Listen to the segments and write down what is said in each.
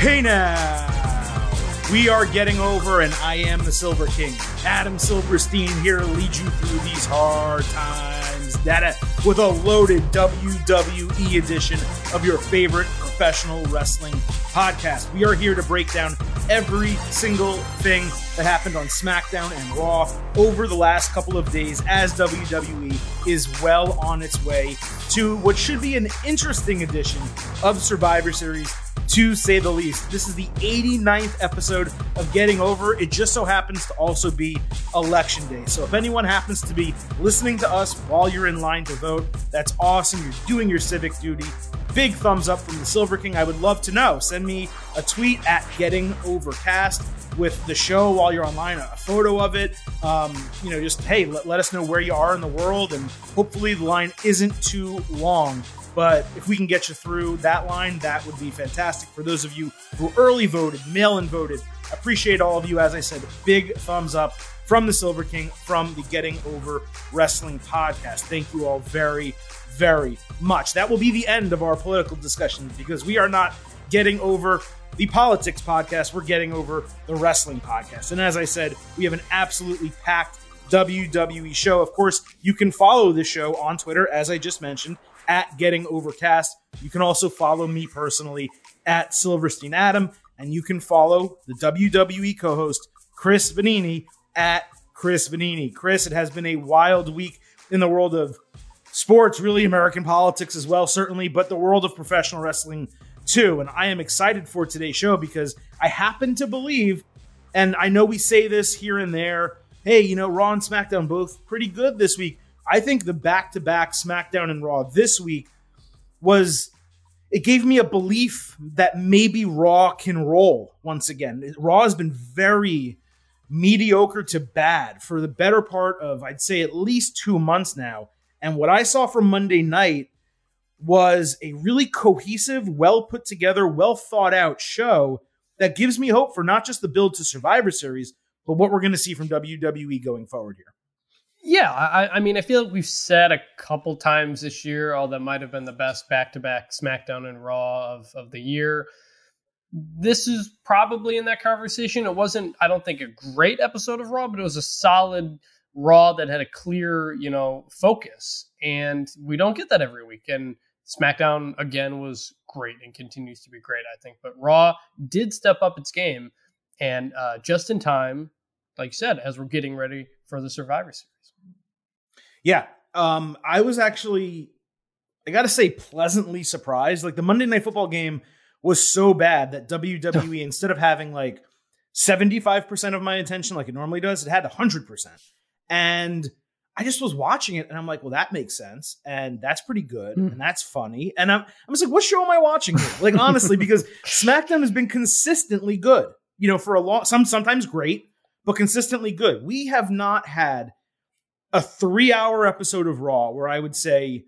Hey now! We are getting over, and I am the Silver King. Adam Silverstein here to lead you through these hard times. Data with a loaded WWE edition of your favorite professional wrestling podcast. We are here to break down every single thing that happened on SmackDown and Raw over the last couple of days as WWE is well on its way to what should be an interesting edition of Survivor Series to say the least. This is the 89th episode of Getting Over. It just so happens to also be election day. So if anyone happens to be listening to us while you're in line to vote, that's awesome. You're doing your civic duty. Big thumbs up from the Silver King. I would love to know. Send me a tweet at Getting Overcast with the show while you're online, a photo of it. Um, you know, just hey, let, let us know where you are in the world, and hopefully the line isn't too long. But if we can get you through that line, that would be fantastic. For those of you who early voted, mail in voted, appreciate all of you. As I said, big thumbs up from the Silver King, from the Getting Over Wrestling podcast. Thank you all very, very much. That will be the end of our political discussion because we are not getting over the politics podcast. We're getting over the wrestling podcast. And as I said, we have an absolutely packed WWE show. Of course, you can follow this show on Twitter, as I just mentioned, at Getting Overcast. You can also follow me personally at Silverstein Adam, and you can follow the WWE co host, Chris Vannini, at Chris Vannini. Chris, it has been a wild week in the world of sports, really American politics as well, certainly, but the world of professional wrestling too. And I am excited for today's show because I happen to believe, and I know we say this here and there, hey, you know, Raw and SmackDown both pretty good this week. I think the back to back SmackDown and Raw this week was it gave me a belief that maybe Raw can roll once again. Raw has been very mediocre to bad for the better part of, I'd say, at least two months now. And what I saw from Monday night was a really cohesive, well put together, well thought out show that gives me hope for not just the build to Survivor Series, but what we're going to see from WWE going forward here. Yeah, I, I, mean, I feel like we've said a couple times this year, oh, that might have been the best back to back SmackDown and Raw of, of the year. This is probably in that conversation. It wasn't, I don't think, a great episode of Raw, but it was a solid Raw that had a clear, you know, focus. And we don't get that every week. And SmackDown, again, was great and continues to be great, I think. But Raw did step up its game. And uh, just in time, like you said, as we're getting ready for the Survivor Series. Yeah. Um, I was actually, I got to say, pleasantly surprised. Like the Monday Night Football game was so bad that WWE, instead of having like 75% of my attention like it normally does, it had 100%. And I just was watching it and I'm like, well, that makes sense. And that's pretty good. Mm. And that's funny. And I'm, I'm just like, what show am I watching here? Like, honestly, because SmackDown has been consistently good, you know, for a long, some, sometimes great, but consistently good. We have not had a three hour episode of Raw where I would say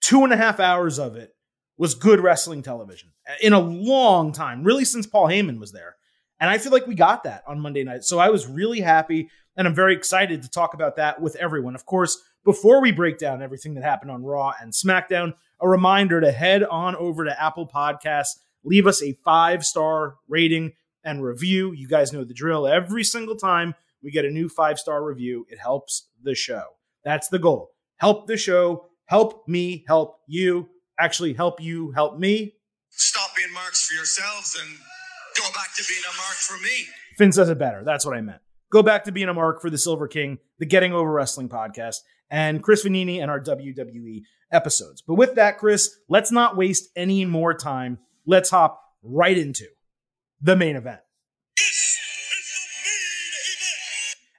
two and a half hours of it was good wrestling television uh, in a long time, really since Paul Heyman was there. And I feel like we got that on Monday night. So I was really happy and I'm very excited to talk about that with everyone. Of course, before we break down everything that happened on Raw and SmackDown, a reminder to head on over to Apple Podcasts, leave us a five star rating and review. You guys know the drill. Every single time we get a new five star review, it helps the show. That's the goal. Help the show, help me, help you, actually help you, help me. Stop being marks for yourselves and go back to being a mark for me. Finn says it better. That's what I meant. Go back to being a mark for the Silver King, the Getting Over Wrestling podcast, and Chris Vannini and our WWE episodes. But with that, Chris, let's not waste any more time. Let's hop right into the main event.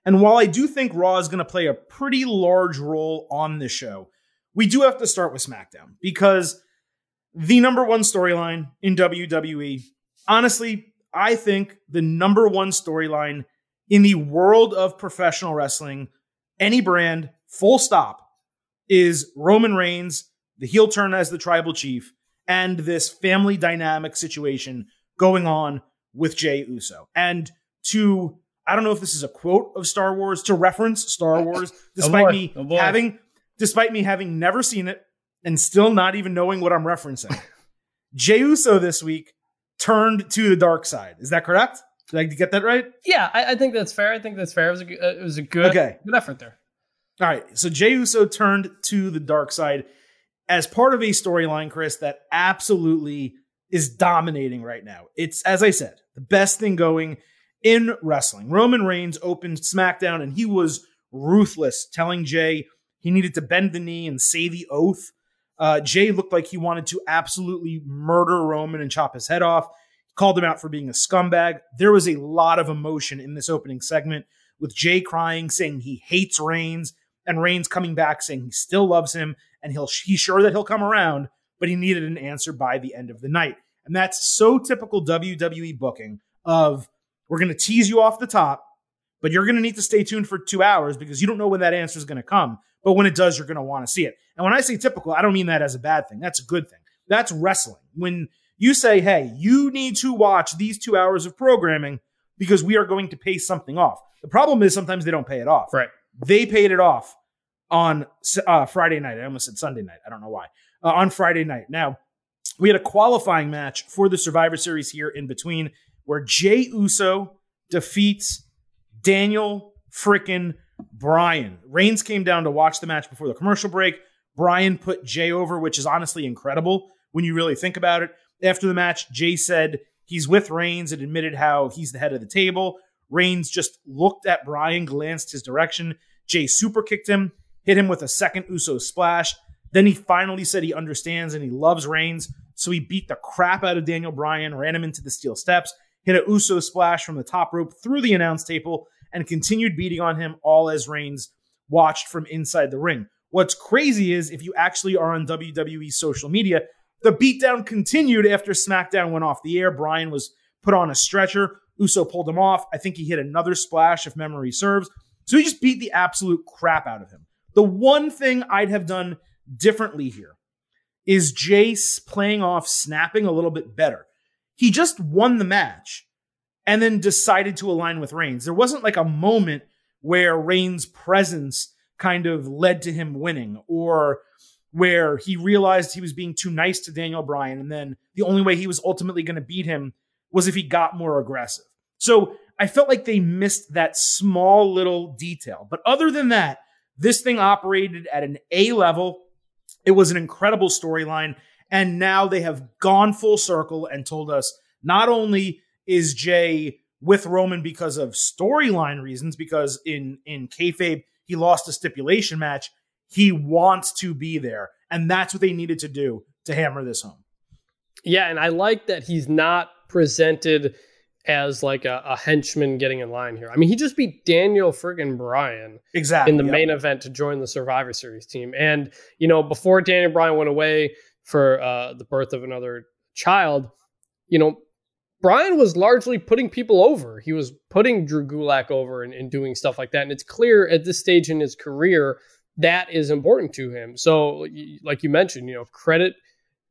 And while I do think Raw is going to play a pretty large role on this show, we do have to start with SmackDown because the number one storyline in WWE, honestly, I think the number one storyline in the world of professional wrestling, any brand, full stop, is Roman Reigns, the heel turn as the tribal chief, and this family dynamic situation going on with Jey Uso. And to I don't know if this is a quote of Star Wars to reference Star Wars, despite me having despite me having never seen it and still not even knowing what I'm referencing. Jey Uso this week turned to the dark side. Is that correct? Did I get that right? Yeah, I, I think that's fair. I think that's fair. It was a, uh, it was a good, Okay. good effort there. All right. So Jey Uso turned to the dark side as part of a storyline, Chris, that absolutely is dominating right now. It's, as I said, the best thing going in wrestling. Roman Reigns opened SmackDown and he was ruthless, telling Jey he needed to bend the knee and say the oath. Uh, Jey looked like he wanted to absolutely murder Roman and chop his head off. Called him out for being a scumbag. There was a lot of emotion in this opening segment with Jey crying, saying he hates Reigns, and Reigns coming back saying he still loves him and he'll he's sure that he'll come around, but he needed an answer by the end of the night. And that's so typical WWE booking of we're going to tease you off the top, but you're going to need to stay tuned for 2 hours because you don't know when that answer is going to come, but when it does you're going to want to see it. And when I say typical, I don't mean that as a bad thing. That's a good thing. That's wrestling. When you say, "Hey, you need to watch these 2 hours of programming because we are going to pay something off." The problem is sometimes they don't pay it off. Right. They paid it off on uh, Friday night. I almost said Sunday night. I don't know why. Uh, on Friday night. Now, we had a qualifying match for the Survivor Series here in between where Jey Uso defeats Daniel frickin' Bryan. Reigns came down to watch the match before the commercial break. Bryan put Jey over, which is honestly incredible when you really think about it. After the match, Jey said he's with Reigns and admitted how he's the head of the table. Reigns just looked at Bryan, glanced his direction. Jey super kicked him, hit him with a second Uso splash. Then he finally said he understands and he loves Reigns. So he beat the crap out of Daniel Bryan, ran him into the steel steps, hit a Uso splash from the top rope through the announce table, and continued beating on him all as Reigns watched from inside the ring. What's crazy is if you actually are on WWE social media, the beatdown continued after SmackDown went off the air. Bryan was put on a stretcher. Uso pulled him off. I think he hit another splash, if memory serves. So he just beat the absolute crap out of him. The one thing I'd have done differently here is Jace playing off snapping a little bit better. He just won the match and then decided to align with Reigns. There wasn't like a moment where Reigns' presence kind of led to him winning or where he realized he was being too nice to Daniel Bryan and then the only way he was ultimately going to beat him was if he got more aggressive. So I felt like they missed that small little detail. But other than that, this thing operated at an A level. It was an incredible storyline. And now they have gone full circle and told us not only is Jey with Roman because of storyline reasons, because in, in kayfabe, he lost a stipulation match. He wants to be there. And that's what they needed to do to hammer this home. Yeah, and I like that he's not presented as like a, a henchman getting in line here. I mean, he just beat Daniel friggin' Bryan Exactly. in the Yep. main event to join the Survivor Series team. And, you know, before Daniel Bryan went away for uh, the birth of another child, you know, Bryan was largely putting people over. He was putting Drew Gulak over and, and doing stuff like that. And it's clear at this stage in his career that is important to him. So, like you mentioned, you know, credit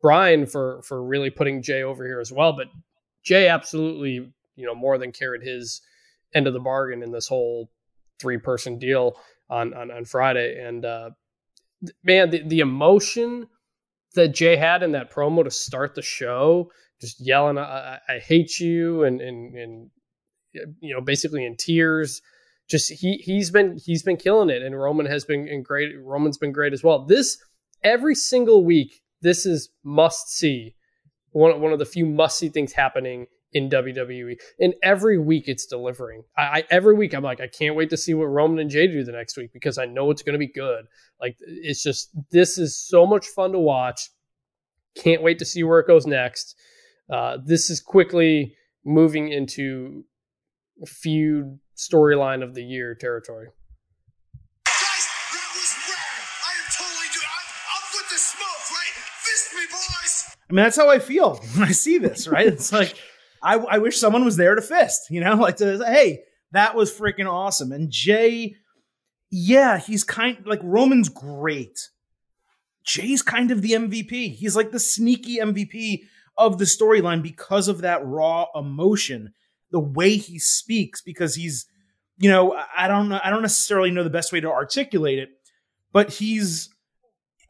Bryan for for really putting Jey over here as well. But Jey absolutely, you know, more than carried his end of the bargain in this whole three person deal on, on on Friday. And uh, man, the, the emotion that Jey had in that promo to start the show, just yelling, "I, I hate you," and and and you know, basically in tears. Just he he's been he's been killing it, and Roman has been great. Roman's been great as well. This every single week, this is must see. One one of the few must see things happening in WWE, and every week it's delivering. I, I every week I'm like, I can't wait to see what Roman and Jey do the next week because I know it's going to be good. Like it's just this is so much fun to watch. Can't wait to see where it goes next. Uh, this is quickly moving into feud storyline of the year territory. Guys, that was rad. I am totally doing. I'm, I'm with the smoke, right? Fist me, boys. I mean, that's how I feel when I see this, right? It's like, I, I wish someone was there to fist, you know, like to say, hey, that was freaking awesome. And Jey, yeah, he's kind like Roman's great. Jey's kind of the MVP. He's like the sneaky MVP of the storyline because of that raw emotion, the way he speaks, because he's, you know, I don't know, I don't necessarily know the best way to articulate it, but he's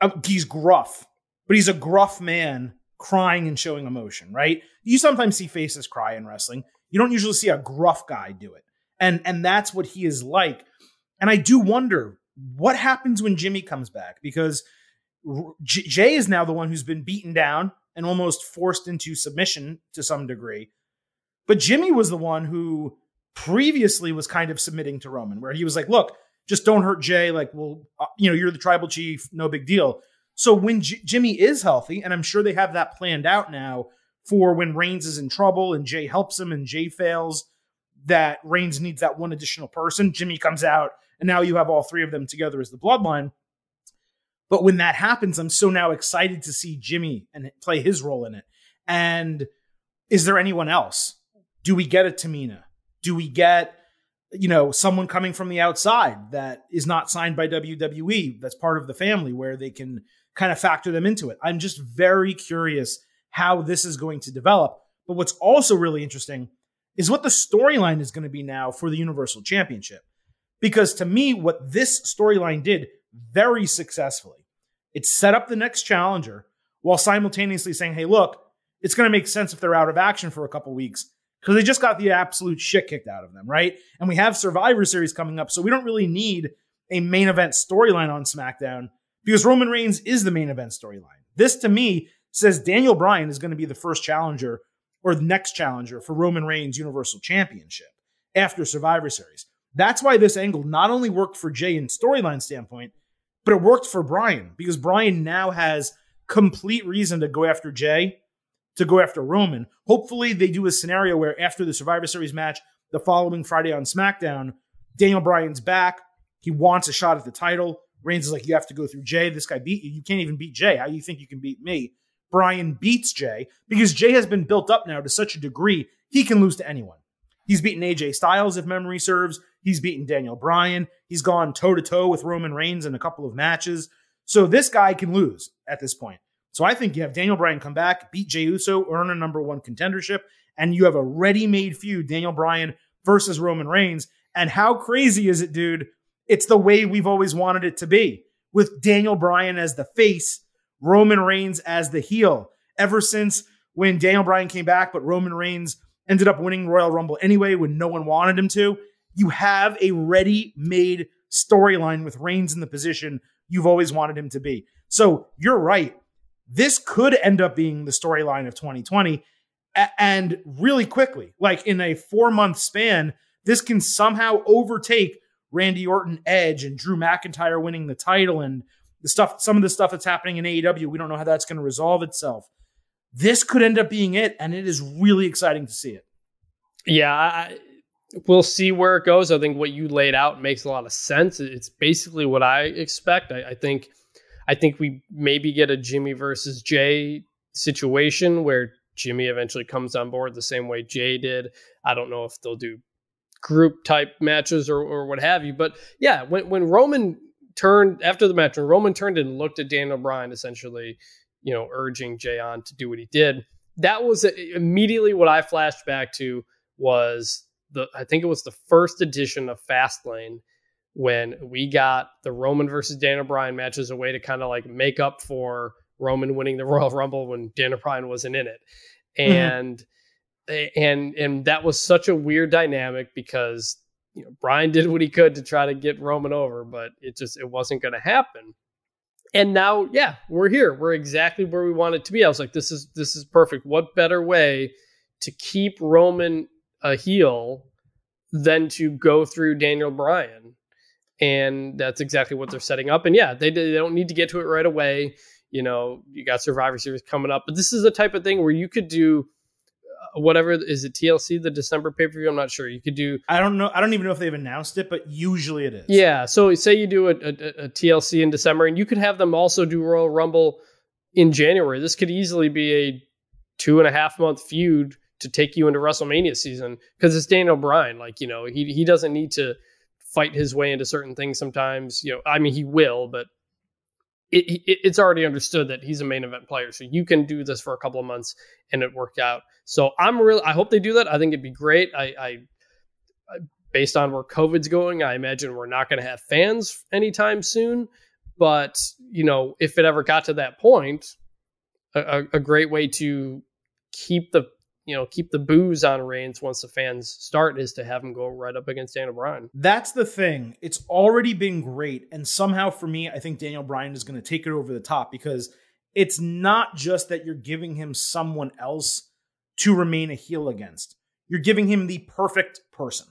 uh, he's gruff, but he's a gruff man crying and showing emotion, right? You sometimes see faces cry in wrestling. You don't usually see a gruff guy do it. And and that's what he is like. And I do wonder what happens when Jimmy comes back because J- Jey is now the one who's been beaten down and almost forced into submission to some degree. But Jimmy was the one who previously was kind of submitting to Roman, where he was like, look, just don't hurt Jey. Like, well, uh, you know, you're the tribal chief, no big deal. So when J- Jimmy is healthy, and I'm sure they have that planned out now for when Reigns is in trouble and Jey helps him and Jey fails, that Reigns needs that one additional person. Jimmy comes out, and now you have all three of them together as the bloodline. But when that happens, I'm so now excited to see Jimmy and play his role in it. And is there anyone else? Do we get a Tamina? Do we get, you know, someone coming from the outside that is not signed by WWE that's part of the family where they can kind of factor them into it? I'm just very curious how this is going to develop. But what's also really interesting is what the storyline is going to be now for the Universal Championship. Because to me, what this storyline did very successfully, it set up the next challenger while simultaneously saying, hey, look, it's going to make sense if they're out of action for a couple weeks because they just got the absolute shit kicked out of them, right? And we have Survivor Series coming up, so we don't really need a main event storyline on SmackDown because Roman Reigns is the main event storyline. This to me says Daniel Bryan is going to be the first challenger or the next challenger for Roman Reigns Universal Championship after Survivor Series. That's why this angle not only worked for Jey in storyline standpoint, but it worked for Bryan because Bryan now has complete reason to go after Jey, to go after Roman. Hopefully, they do a scenario where after the Survivor Series match, the following Friday on SmackDown, Daniel Bryan's back. He wants a shot at the title. Reigns is like, you have to go through Jey. This guy beat you. You can't even beat Jey. How do you think you can beat me? Bryan beats Jey because Jey has been built up now to such a degree he can lose to anyone. He's beaten AJ Styles, if memory serves. He's beaten Daniel Bryan. He's gone toe to toe with Roman Reigns in a couple of matches. So this guy can lose at this point. So I think you have Daniel Bryan come back, beat Jey Uso, earn a number one contendership, and you have a ready-made feud, Daniel Bryan versus Roman Reigns. And how crazy is it, dude? It's the way we've always wanted it to be, with Daniel Bryan as the face, Roman Reigns as the heel. Ever since when Daniel Bryan came back, but Roman Reigns ended up winning Royal Rumble anyway when no one wanted him to. You have a ready made storyline with Reigns in the position you've always wanted him to be. So you're right. This could end up being the storyline of 2020 and really quickly, like in a four month span, this can somehow overtake Randy Orton Edge and Drew McIntyre winning the title and the stuff, some of the stuff that's happening in AEW. We don't know how that's going to resolve itself this could end up being it, and it is really exciting to see it. Yeah, I, we'll see where it goes. I think what you laid out makes a lot of sense. It's basically what I expect. I, I think, I think we maybe get a Jimmy versus Jey situation where Jimmy eventually comes on board the same way Jey did. I don't know if they'll do group type matches or, or what have you, but yeah, when when Roman turned after the match, when Roman turned and looked at Daniel Bryan essentially you know, urging Jey on to do what he did. That was immediately what I flashed back to was the I think it was the first edition of Fastlane when we got the Roman versus Daniel Bryan match as a way to kind of like make up for Roman winning the Royal Rumble when Daniel Bryan wasn't in it. Mm-hmm. And mm-hmm. And and that was such a weird dynamic because you know Bryan did what he could to try to get Roman over, but it just it wasn't going to happen. And now yeah we're here. We're exactly where we wanted to be. I was like this is this is perfect. What better way to keep roman a heel than to go through daniel bryan? And that's exactly what they're setting up. And yeah they, they don't need to get to it right away. You know you got survivor series coming up but this is the type of thing where you could do whatever is it TLC the December pay per view? I'm not sure. You could do. I don't know. I don't even know if they've announced it, but usually it is. Yeah. So say you do a, a, a TLC in December, and you could have them also do Royal Rumble in January. This could easily be a two and a half month feud to take you into WrestleMania season because it's Daniel Bryan. Like you know, he he doesn't need to fight his way into certain things. Sometimes you know, I mean, he will, but it, it, it's already understood that he's a main event player. So you can do this for a couple of months and it worked out. So I'm really, I hope they do that. I think it'd be great. I, I, I based on where COVID's going, I imagine we're not going to have fans anytime soon. But, you know, if it ever got to that point, a, a great way to keep the you know keep the boos on Reigns once the fans start is to have him go right up against Daniel Bryan. That's the thing. It's already been great, and somehow for me, I think Daniel Bryan is going to take it over the top because it's not just that you're giving him someone else to remain a heel against. You're giving him the perfect person.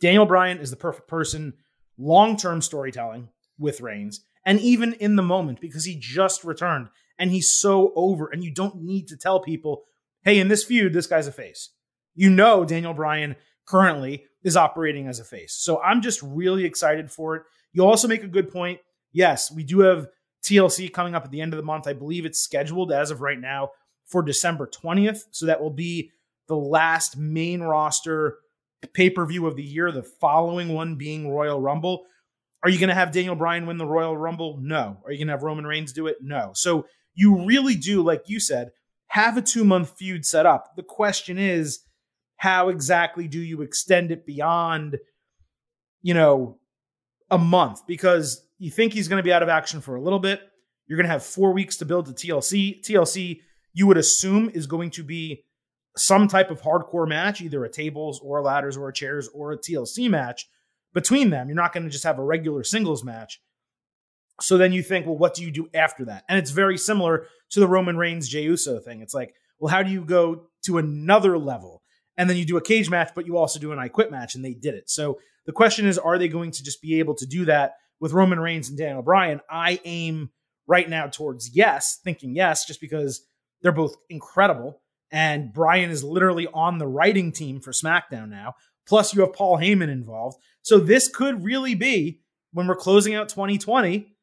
Daniel Bryan is the perfect person, long term storytelling with Reigns, and even in the moment because he just returned and he's so over, and you don't need to tell people, hey, in this feud, this guy's a face. You know, Daniel Bryan currently is operating as a face. So I'm just really excited for it. You also make a good point. Yes, we do have TLC coming up at the end of the month. I believe it's scheduled as of right now for December 20th. So that will be the last main roster pay per view of the year, the following one being Royal Rumble. Are you going to have Daniel Bryan win the Royal Rumble? No. Are you going to have Roman Reigns do it? No. So you really do, like you said, have a two month feud set up. The question is, how exactly do you extend it beyond, you know, a month? Because you think he's going to be out of action for a little bit. You're going to have four weeks to build the TLC. TLC, you would assume, is going to be some type of hardcore match, either a tables or ladders or chairs or a TLC match between them. You're not going to just have a regular singles match. So then you think, well, what do you do after that? And it's very similar to the Roman Reigns Jey Uso thing. It's like, well, how do you go to another level? And then you do a cage match, but you also do an I Quit match, and they did it. So the question is, are they going to just be able to do that with Roman Reigns and Daniel Bryan? I aim right now towards yes, thinking yes, just because they're both incredible. And Bryan is literally on the writing team for SmackDown now. Plus, you have Paul Heyman involved. So this could really be, when we're closing out 2020,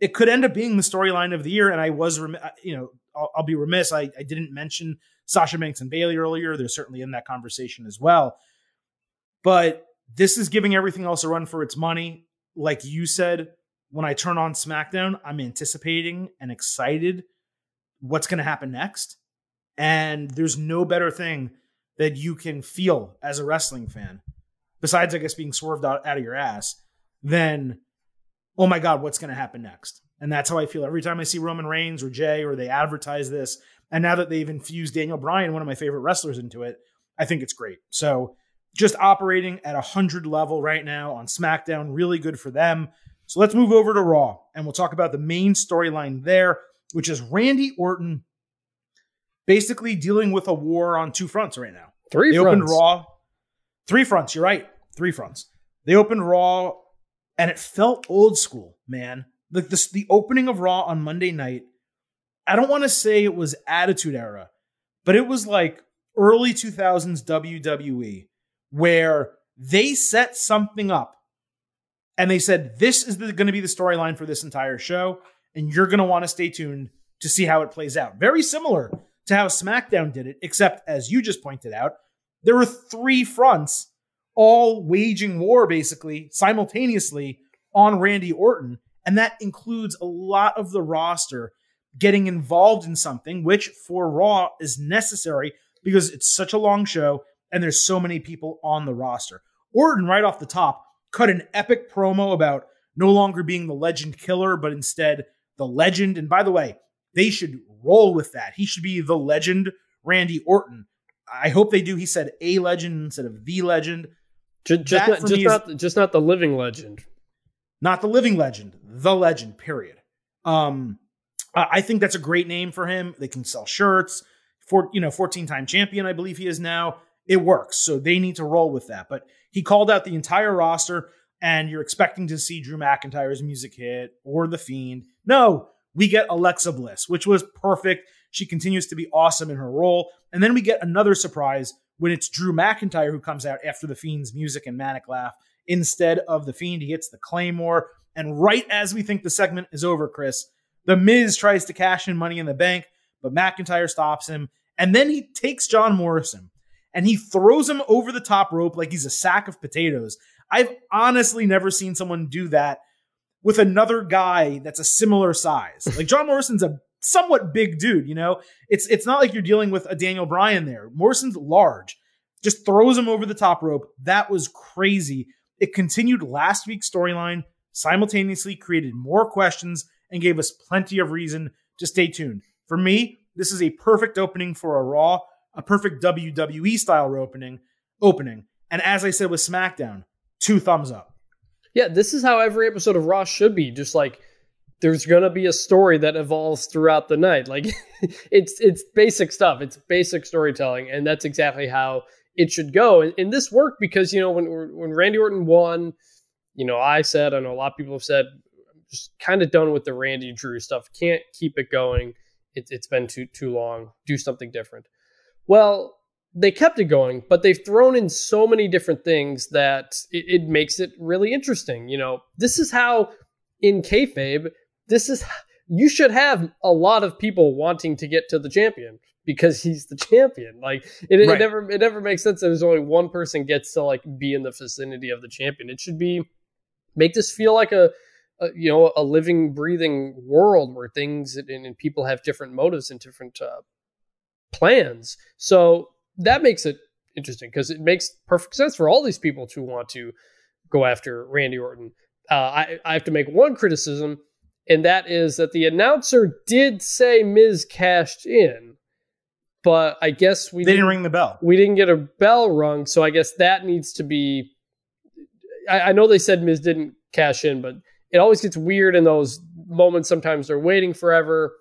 it could end up being the storyline of the year. And I was, rem- you know, I'll, I'll be remiss. I, I didn't mention Sasha Banks and Bayley earlier. They're certainly in that conversation as well. But this is giving everything else a run for its money. Like you said, when I turn on SmackDown, I'm anticipating and excited what's going to happen next. And there's no better thing that you can feel as a wrestling fan, besides, I guess, being swerved out, out of your ass, than oh my God, what's going to happen next? And that's how I feel every time I see Roman Reigns or Jey or they advertise this. And now that they've infused Daniel Bryan, one of my favorite wrestlers, into it, I think it's great. So just operating at a 100 level right now on SmackDown, really good for them. So let's move over to Raw and we'll talk about the main storyline there, which is Randy Orton basically dealing with a war on two fronts right now. Three they fronts. opened Raw. Three fronts, you're right. Three fronts. They opened Raw and it felt old school, man. Like this, the opening of Raw on Monday night. I don't want to say it was Attitude Era, but it was like early 2000s WWE where they set something up and they said, This is going to be the storyline for this entire show, and you're going to want to stay tuned to see how it plays out. Very similar to how SmackDown did it, except as you just pointed out, there were three fronts all waging war basically simultaneously on Randy Orton. And that includes a lot of the roster getting involved in something, which for Raw is necessary because it's such a long show and there's so many people on the roster. Orton, right off the top, cut an epic promo about no longer being the legend killer, but instead the legend. And by the way, they should roll with that. He should be the legend Randy Orton. I hope they do. He said a legend instead of the legend. Just, just, not, just, not, just not the living legend. Not the living legend, the legend, period. Um, I think that's a great name for him. They can sell shirts. For you know, 14 time champion, I believe he is now. It works. So they need to roll with that. But he called out the entire roster, and you're expecting to see Drew McIntyre's music hit or The Fiend. No, we get Alexa Bliss, which was perfect. She continues to be awesome in her role. And then we get another surprise when it's Drew McIntyre who comes out after the Fiend's music and manic laugh. Instead of the Fiend, he hits the Claymore. And right as we think the segment is over, Chris, the Miz tries to cash in money in the bank, but McIntyre stops him. And then he takes John Morrison and he throws him over the top rope like he's a sack of potatoes. I've honestly never seen someone do that with another guy that's a similar size. Like John Morrison's a somewhat big dude, you know? It's it's not like you're dealing with a Daniel Bryan there. Morrison's large. Just throws him over the top rope. That was crazy. It continued last week's storyline, simultaneously created more questions and gave us plenty of reason to stay tuned. For me, this is a perfect opening for a Raw, a perfect WWE style opening. Opening, and as I said with SmackDown, two thumbs up. Yeah, this is how every episode of Raw should be. Just like there's gonna be a story that evolves throughout the night. Like it's it's basic stuff. It's basic storytelling, and that's exactly how it should go. And, and this worked because you know when when Randy Orton won, you know I said I know a lot of people have said I'm just kind of done with the Randy Drew stuff. Can't keep it going. It, it's been too too long. Do something different. Well, they kept it going, but they've thrown in so many different things that it, it makes it really interesting. You know, this is how in kayfabe, this is you should have a lot of people wanting to get to the champion because he's the champion. Like it, right. it never it never makes sense that there's only one person gets to like be in the vicinity of the champion. It should be make this feel like a, a you know a living breathing world where things and, and people have different motives and different uh, plans. So that makes it interesting because it makes perfect sense for all these people to want to go after Randy Orton. Uh, I, I have to make one criticism, and that is that the announcer did say Miz cashed in, but I guess we they didn't, didn't ring the bell. We didn't get a bell rung, so I guess that needs to be. I, I know they said Miz didn't cash in, but it always gets weird in those moments. Sometimes they're waiting forever.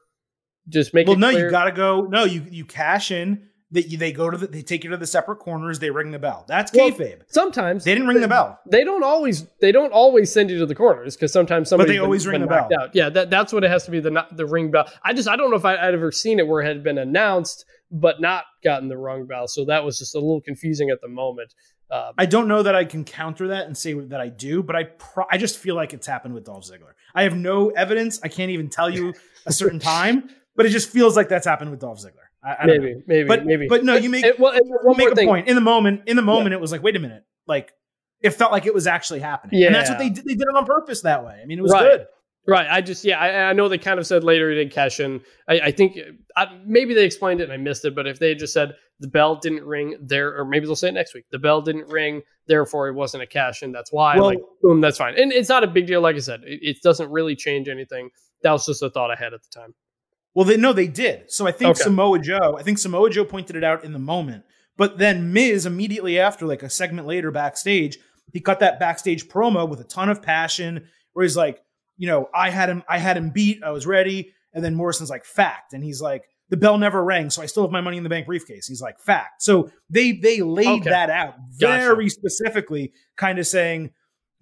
Just make well, no, you got to go. No, you you cash in that they go to the, they take you to the separate corners, they ring the bell. That's well, kayfabe. Sometimes they didn't ring they, the bell. They don't always they don't always send you to the corners because sometimes somebody. But they always ring the bell. Out. Yeah, that, that's what it has to be the the ring bell. I just I don't know if I, would ever seen it where it had been announced but not gotten the rung bell. So that was just a little confusing at the moment. Um, I don't know that I can counter that and say that I do, but I pro- I just feel like it's happened with Dolph Ziggler. I have no evidence. I can't even tell you a certain time, but it just feels like that's happened with Dolph Ziggler. I, I maybe, maybe, but, maybe. But no, you make it, well, you make a thing. point in the moment. In the moment, yeah. it was like, wait a minute, like it felt like it was actually happening. Yeah, and that's what they did. They did it on purpose that way. I mean, it was right. good. Right. I just yeah. I, I, know they kind of said later he did cash in. I, I think I, maybe they explained it and I missed it. But if they just said the bell didn't ring there, or maybe they'll say it next week. The bell didn't ring, therefore it wasn't a cash in. That's why. Well, like boom, that's fine. And it's not a big deal. Like I said, it, it doesn't really change anything. That was just a thought I had at the time. Well, they no, they did. So I think okay. Samoa Joe, I think Samoa Joe pointed it out in the moment. But then Miz immediately after, like a segment later backstage, he cut that backstage promo with a ton of passion, where he's like, you know, I had him, I had him beat, I was ready. And then Morrison's like, fact. And he's like, the bell never rang, so I still have my money in the bank briefcase. He's like, fact. So they they laid okay. that out very gotcha. specifically, kind of saying,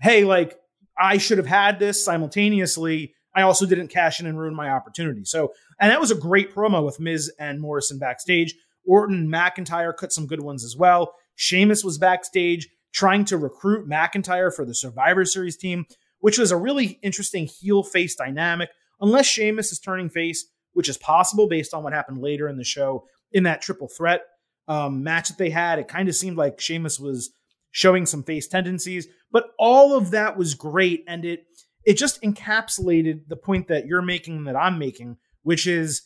hey, like, I should have had this simultaneously. I also didn't cash in and ruin my opportunity. So, and that was a great promo with Miz and Morrison backstage. Orton McIntyre cut some good ones as well. Sheamus was backstage trying to recruit McIntyre for the Survivor Series team, which was a really interesting heel face dynamic. Unless Sheamus is turning face, which is possible based on what happened later in the show in that triple threat um, match that they had, it kind of seemed like Sheamus was showing some face tendencies, but all of that was great. And it, it just encapsulated the point that you're making that I'm making, which is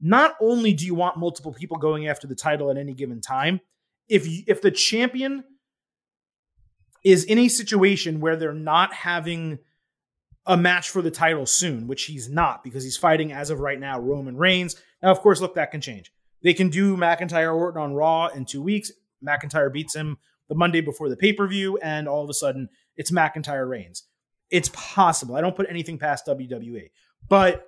not only do you want multiple people going after the title at any given time, if you, if the champion is in a situation where they're not having a match for the title soon, which he's not because he's fighting as of right now Roman Reigns. Now, of course, look, that can change. They can do McIntyre Orton on Raw in two weeks. McIntyre beats him the Monday before the pay per view, and all of a sudden it's McIntyre Reigns. It's possible. I don't put anything past WWE. But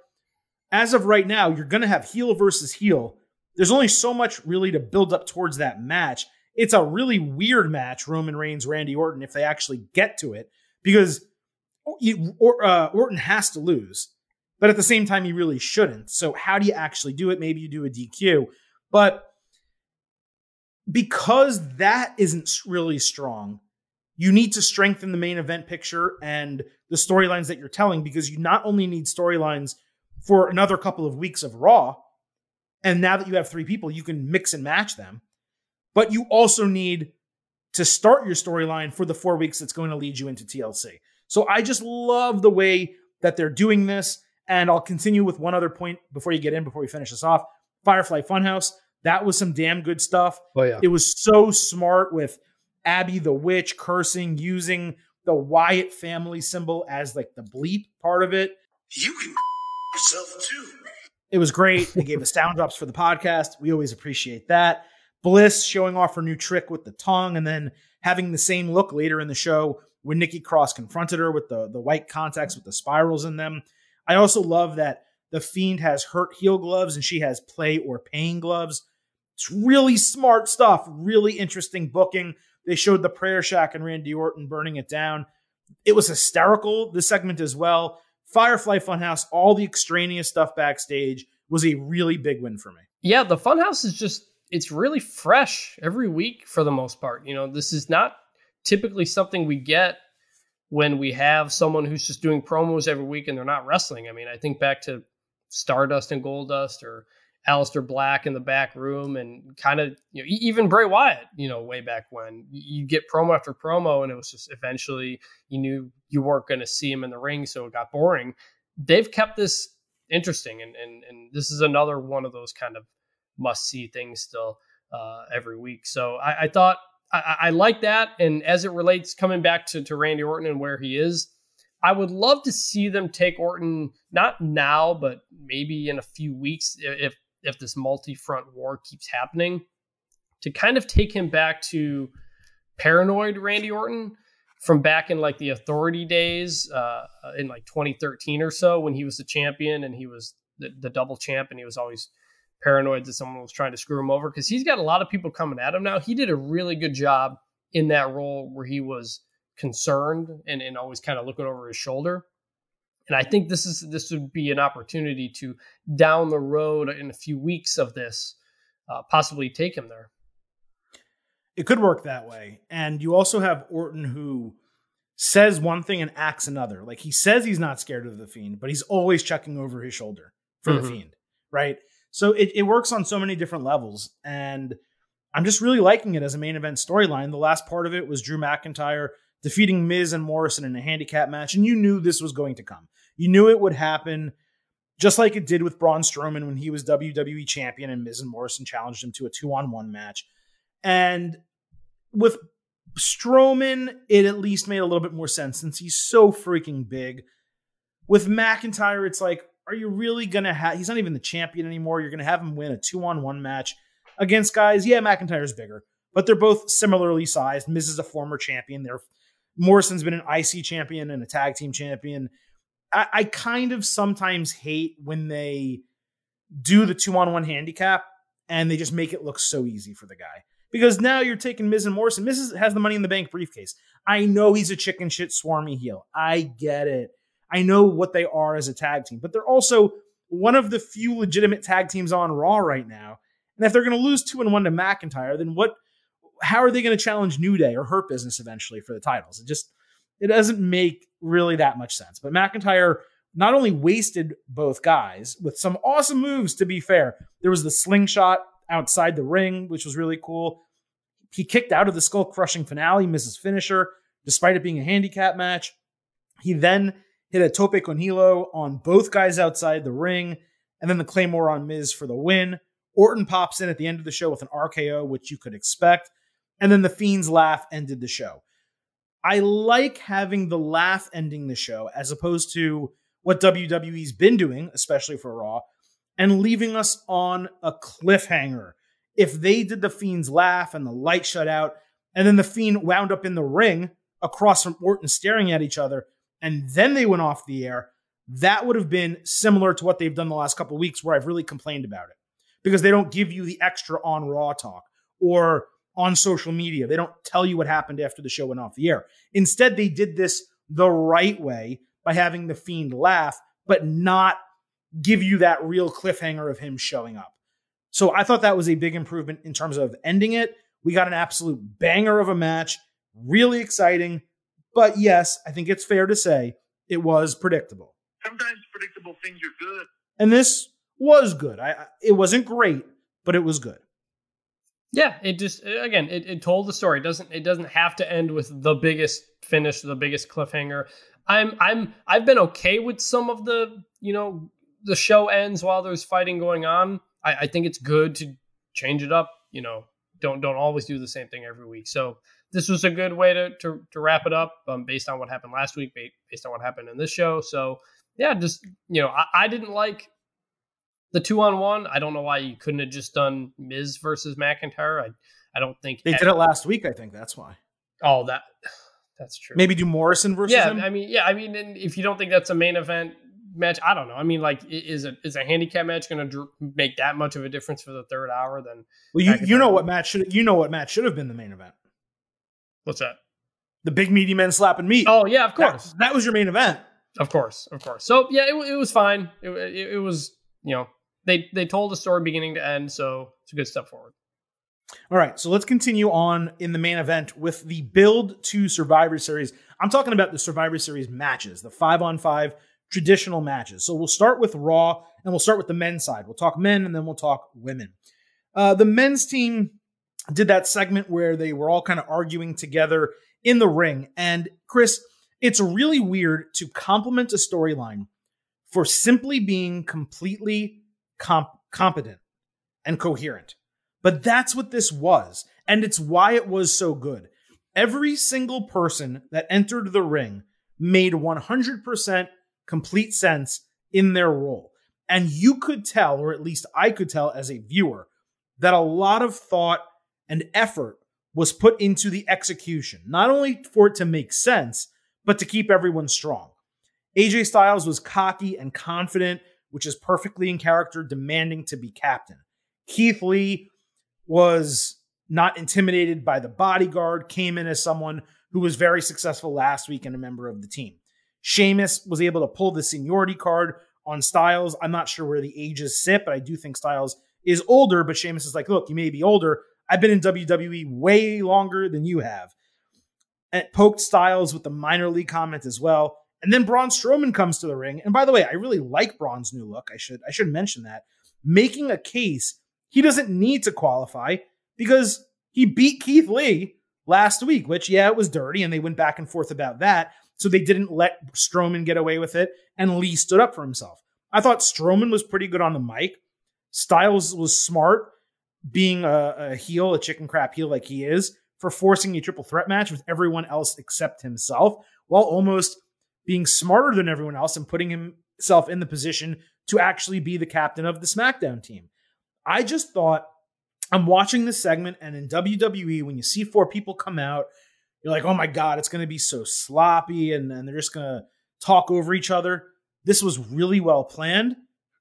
as of right now, you're going to have heel versus heel. There's only so much really to build up towards that match. It's a really weird match, Roman Reigns, Randy Orton, if they actually get to it, because uh, Orton has to lose, but at the same time, he really shouldn't. So, how do you actually do it? Maybe you do a DQ, but because that isn't really strong, you need to strengthen the main event picture and the storylines that you're telling because you not only need storylines for another couple of weeks of Raw, and now that you have three people, you can mix and match them, but you also need to start your storyline for the four weeks that's going to lead you into TLC. So I just love the way that they're doing this. And I'll continue with one other point before you get in, before we finish this off. Firefly Funhouse, that was some damn good stuff. Oh, yeah. It was so smart with Abby the witch cursing, using the Wyatt family symbol as like the bleep part of it. You can yourself too. It was great. They gave us sound drops for the podcast. We always appreciate that. Bliss showing off her new trick with the tongue and then having the same look later in the show when Nikki Cross confronted her with the, the white contacts with the spirals in them. I also love that the Fiend has hurt heal gloves and she has play or pain gloves. It's really smart stuff, really interesting booking. They showed the prayer shack and Randy Orton burning it down. It was hysterical, this segment as well. Firefly Funhouse, all the extraneous stuff backstage was a really big win for me. Yeah, the Funhouse is just it's really fresh every week for the most part. You know, this is not typically something we get when we have someone who's just doing promos every week and they're not wrestling. I mean, I think back to Stardust and Goldust or Aleister Black in the back room and kind of you know even Bray Wyatt, you know, way back when you get promo after promo and it was just eventually you knew you weren't going to see him in the ring, so it got boring. They've kept this interesting and and and this is another one of those kind of must see things still uh, every week. So I, I thought I, I, like that, and as it relates coming back to to Randy Orton and where he is. I would love to see them take Orton not now, but maybe in a few weeks if if this multi-front war keeps happening to kind of take him back to paranoid Randy Orton from back in like the authority days uh, in like 2013 or so when he was the champion and he was the, the double champ and he was always paranoid that someone was trying to screw him over because he's got a lot of people coming at him now. He did a really good job in that role where he was concerned and, and always kind of looking over his shoulder. And I think this is this would be an opportunity to down the road in a few weeks of this, uh, possibly take him there. It could work that way, and you also have Orton who says one thing and acts another. Like he says he's not scared of the fiend, but he's always checking over his shoulder for mm-hmm. the fiend, right? So it, it works on so many different levels, and I'm just really liking it as a main event storyline. The last part of it was Drew McIntyre defeating Miz and Morrison in a handicap match, and you knew this was going to come. You knew it would happen, just like it did with Braun Strowman when he was WWE champion and Miz and Morrison challenged him to a two on one match. And with Strowman, it at least made a little bit more sense since he's so freaking big. With McIntyre, it's like, are you really going to have, he's not even the champion anymore. You're going to have him win a two on one match against guys. Yeah, McIntyre's bigger, but they're both similarly sized. Miz is a former champion. They're, Morrison's been an IC champion and a tag team champion. I, I kind of sometimes hate when they do the two on one handicap and they just make it look so easy for the guy. Because now you're taking Miz and Morrison. Miz has the money in the bank briefcase. I know he's a chicken shit swarmy heel. I get it. I know what they are as a tag team, but they're also one of the few legitimate tag teams on Raw right now. And if they're going to lose two and one to McIntyre, then what? How are they going to challenge New Day or Hurt Business eventually for the titles? It just it doesn't make really that much sense. But McIntyre not only wasted both guys with some awesome moves, to be fair. There was the slingshot outside the ring, which was really cool. He kicked out of the skull crushing finale, Miz's finisher, despite it being a handicap match. He then hit a tope con hilo on both guys outside the ring, and then the Claymore on Miz for the win. Orton pops in at the end of the show with an RKO, which you could expect. And then the Fiend's laugh ended the show. I like having the laugh ending the show as opposed to what WWE's been doing, especially for Raw, and leaving us on a cliffhanger. If they did the Fiend's laugh and the light shut out, and then the Fiend wound up in the ring across from Orton staring at each other, and then they went off the air, that would have been similar to what they've done the last couple of weeks where I've really complained about it because they don't give you the extra on Raw talk or on social media. They don't tell you what happened after the show went off the air. Instead, they did this the right way by having the Fiend laugh, but not give you that real cliffhanger of him showing up. So I thought that was a big improvement in terms of ending it. We got an absolute banger of a match, really exciting. But yes, I think it's fair to say it was predictable. Sometimes predictable things are good. And this was good. I, it wasn't great, but it was good. Yeah, it just again it, it told the story. It doesn't it doesn't have to end with the biggest finish, the biggest cliffhanger. I'm I'm I've been okay with some of the you know the show ends while there's fighting going on. I, I think it's good to change it up. You know, don't don't always do the same thing every week. So this was a good way to to, to wrap it up um, based on what happened last week, based on what happened in this show. So yeah, just you know, I, I didn't like the two on one. I don't know why you couldn't have just done Miz versus McIntyre. I I don't think They did it last week, I think. That's why. Oh, that that's true. Maybe do Morrison versus yeah, him? I mean, yeah, I mean, and if you don't think that's a main event match, I don't know. I mean, like, is a is a handicap match going to dr- make that much of a difference for the third hour? Then well, you, you know what match should you know what match should have been the main event? what's that? The big meaty men slapping meat. Oh yeah, of That- course, That, was your main event. of course, of course. So yeah, it, it was fine. It, it, it was you know they they told the story beginning to end, so it's a good step forward. All right, so let's continue on in the main event with the build to Survivor Series. I'm talking about the Survivor Series matches, the five on five traditional matches. So we'll start with Raw and we'll start with the men's side. We'll talk men and then we'll talk women. Uh, the men's team did that segment where they were all kind of arguing together in the ring. And Chris, it's really weird to compliment a storyline for simply being completely comp- competent and coherent. But that's what this was. And it's why it was so good. Every single person that entered the ring made 100% complete sense in their role. And you could tell, or at least I could tell as a viewer, that a lot of thought and effort was put into the execution, not only for it to make sense, but to keep everyone strong. AJ Styles was cocky and confident, which is perfectly in character, demanding to be captain. Keith Lee was not intimidated by the bodyguard, came in as someone who was very successful last week and a member of the team. Sheamus was able to pull the seniority card on Styles. I'm not sure where the ages sit, but I do think Styles is older. But Sheamus is like, look, you may be older. I've been in WWE way longer than you have. And poked Styles with the minor league comment as well. And then Braun Strowman comes to the ring. And by the way, I really like Braun's new look. I should I should mention that. Making a case he doesn't need to qualify because he beat Keith Lee last week, which yeah, it was dirty, and they went back and forth about that. So they didn't let Strowman get away with it, and Lee stood up for himself. I thought Strowman was pretty good on the mic. Styles was smart, being a, a heel, a chicken crap heel like he is, for forcing a triple threat match with everyone else except himself, while almost being smarter than everyone else and putting himself in the position to actually be the captain of the SmackDown team. I just thought I'm watching this segment, and in WWE, when you see four people come out, you're like, oh my God, it's going to be so sloppy, and, and they're just going to talk over each other. This was really well planned,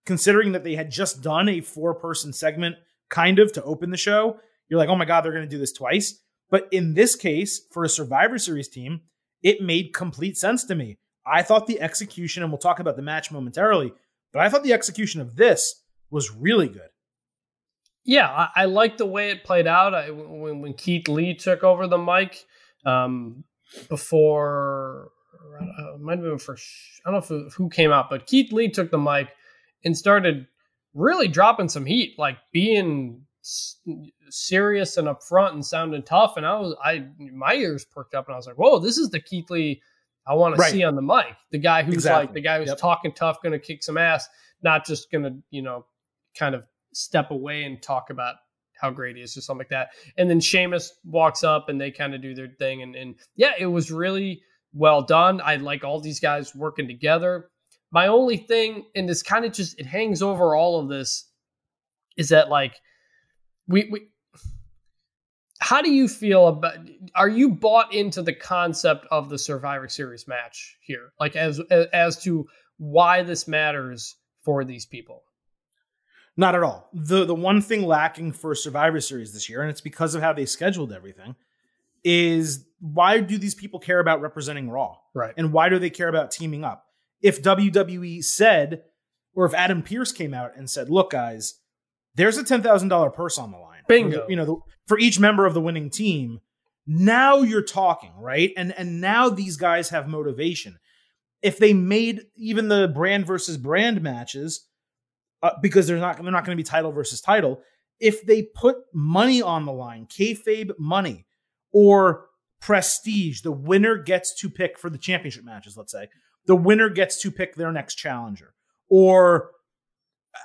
considering that they had just done a four person segment kind of to open the show. You're like, oh my God, they're going to do this twice. But in this case, for a Survivor Series team, it made complete sense to me. I thought the execution, and we'll talk about the match momentarily, but I thought the execution of this was really good. Yeah, I, I like the way it played out. I, when when Keith Lee took over the mic um, before, uh, might have been for I don't know if who came out, but Keith Lee took the mic and started really dropping some heat, like being serious and upfront and sounding tough. And I was, I my ears perked up, and I was like, "Whoa, this is the Keith Lee I want Right. to see on the mic. The guy who's Exactly. like the guy who's Yep. talking tough, going to kick some ass, not just going to you know kind of step away and talk about how great he is or something like that. And then Sheamus walks up and they kind of do their thing. And, and yeah, it was really well done. I like all these guys working together. My only thing, and this kind of just it hangs over all of this, is that like we we how do you feel about are you bought into the concept of the survivor series match here like as as to why this matters for these people Not at all. The the one thing lacking for Survivor Series this year, and it's because of how they scheduled everything, is why do these people care about representing Raw? right And why do they care about teaming up? If WWE said, or if Adam Pearce came out and said, look, guys, there's a $10,000 purse on the line. Bingo. You know, the, for each member of the winning team. Now you're talking, right? And and now these guys have motivation. If they made even the brand versus brand matches, uh, because they're not they're not going to be title versus title. If they put money on the line, kayfabe money, or prestige, the winner gets to pick for the championship matches. Let's say the winner gets to pick their next challenger, or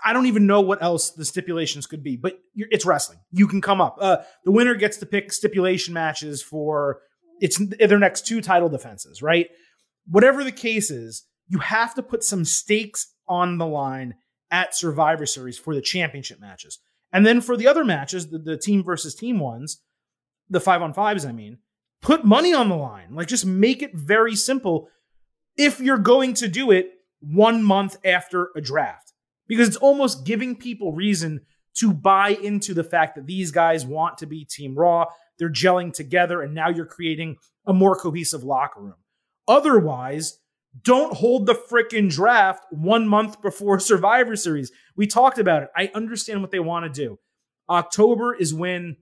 I don't even know what else the stipulations could be, but it's wrestling. You can come up. Uh, the winner gets to pick stipulation matches for it's their next two title defenses, right? Whatever the case is, you have to put some stakes on the line at Survivor Series for the championship matches. And then for the other matches, the, the team versus team ones, the five on fives, I mean, put money on the line. Like just make it very simple if you're going to do it one month after a draft. Because it's almost giving people reason to buy into the fact that these guys want to be Team Raw. They're gelling together, and now you're creating a more cohesive locker room. Otherwise, don't hold the freaking draft one month before Survivor Series. We talked about it. I understand what they want to do. October is when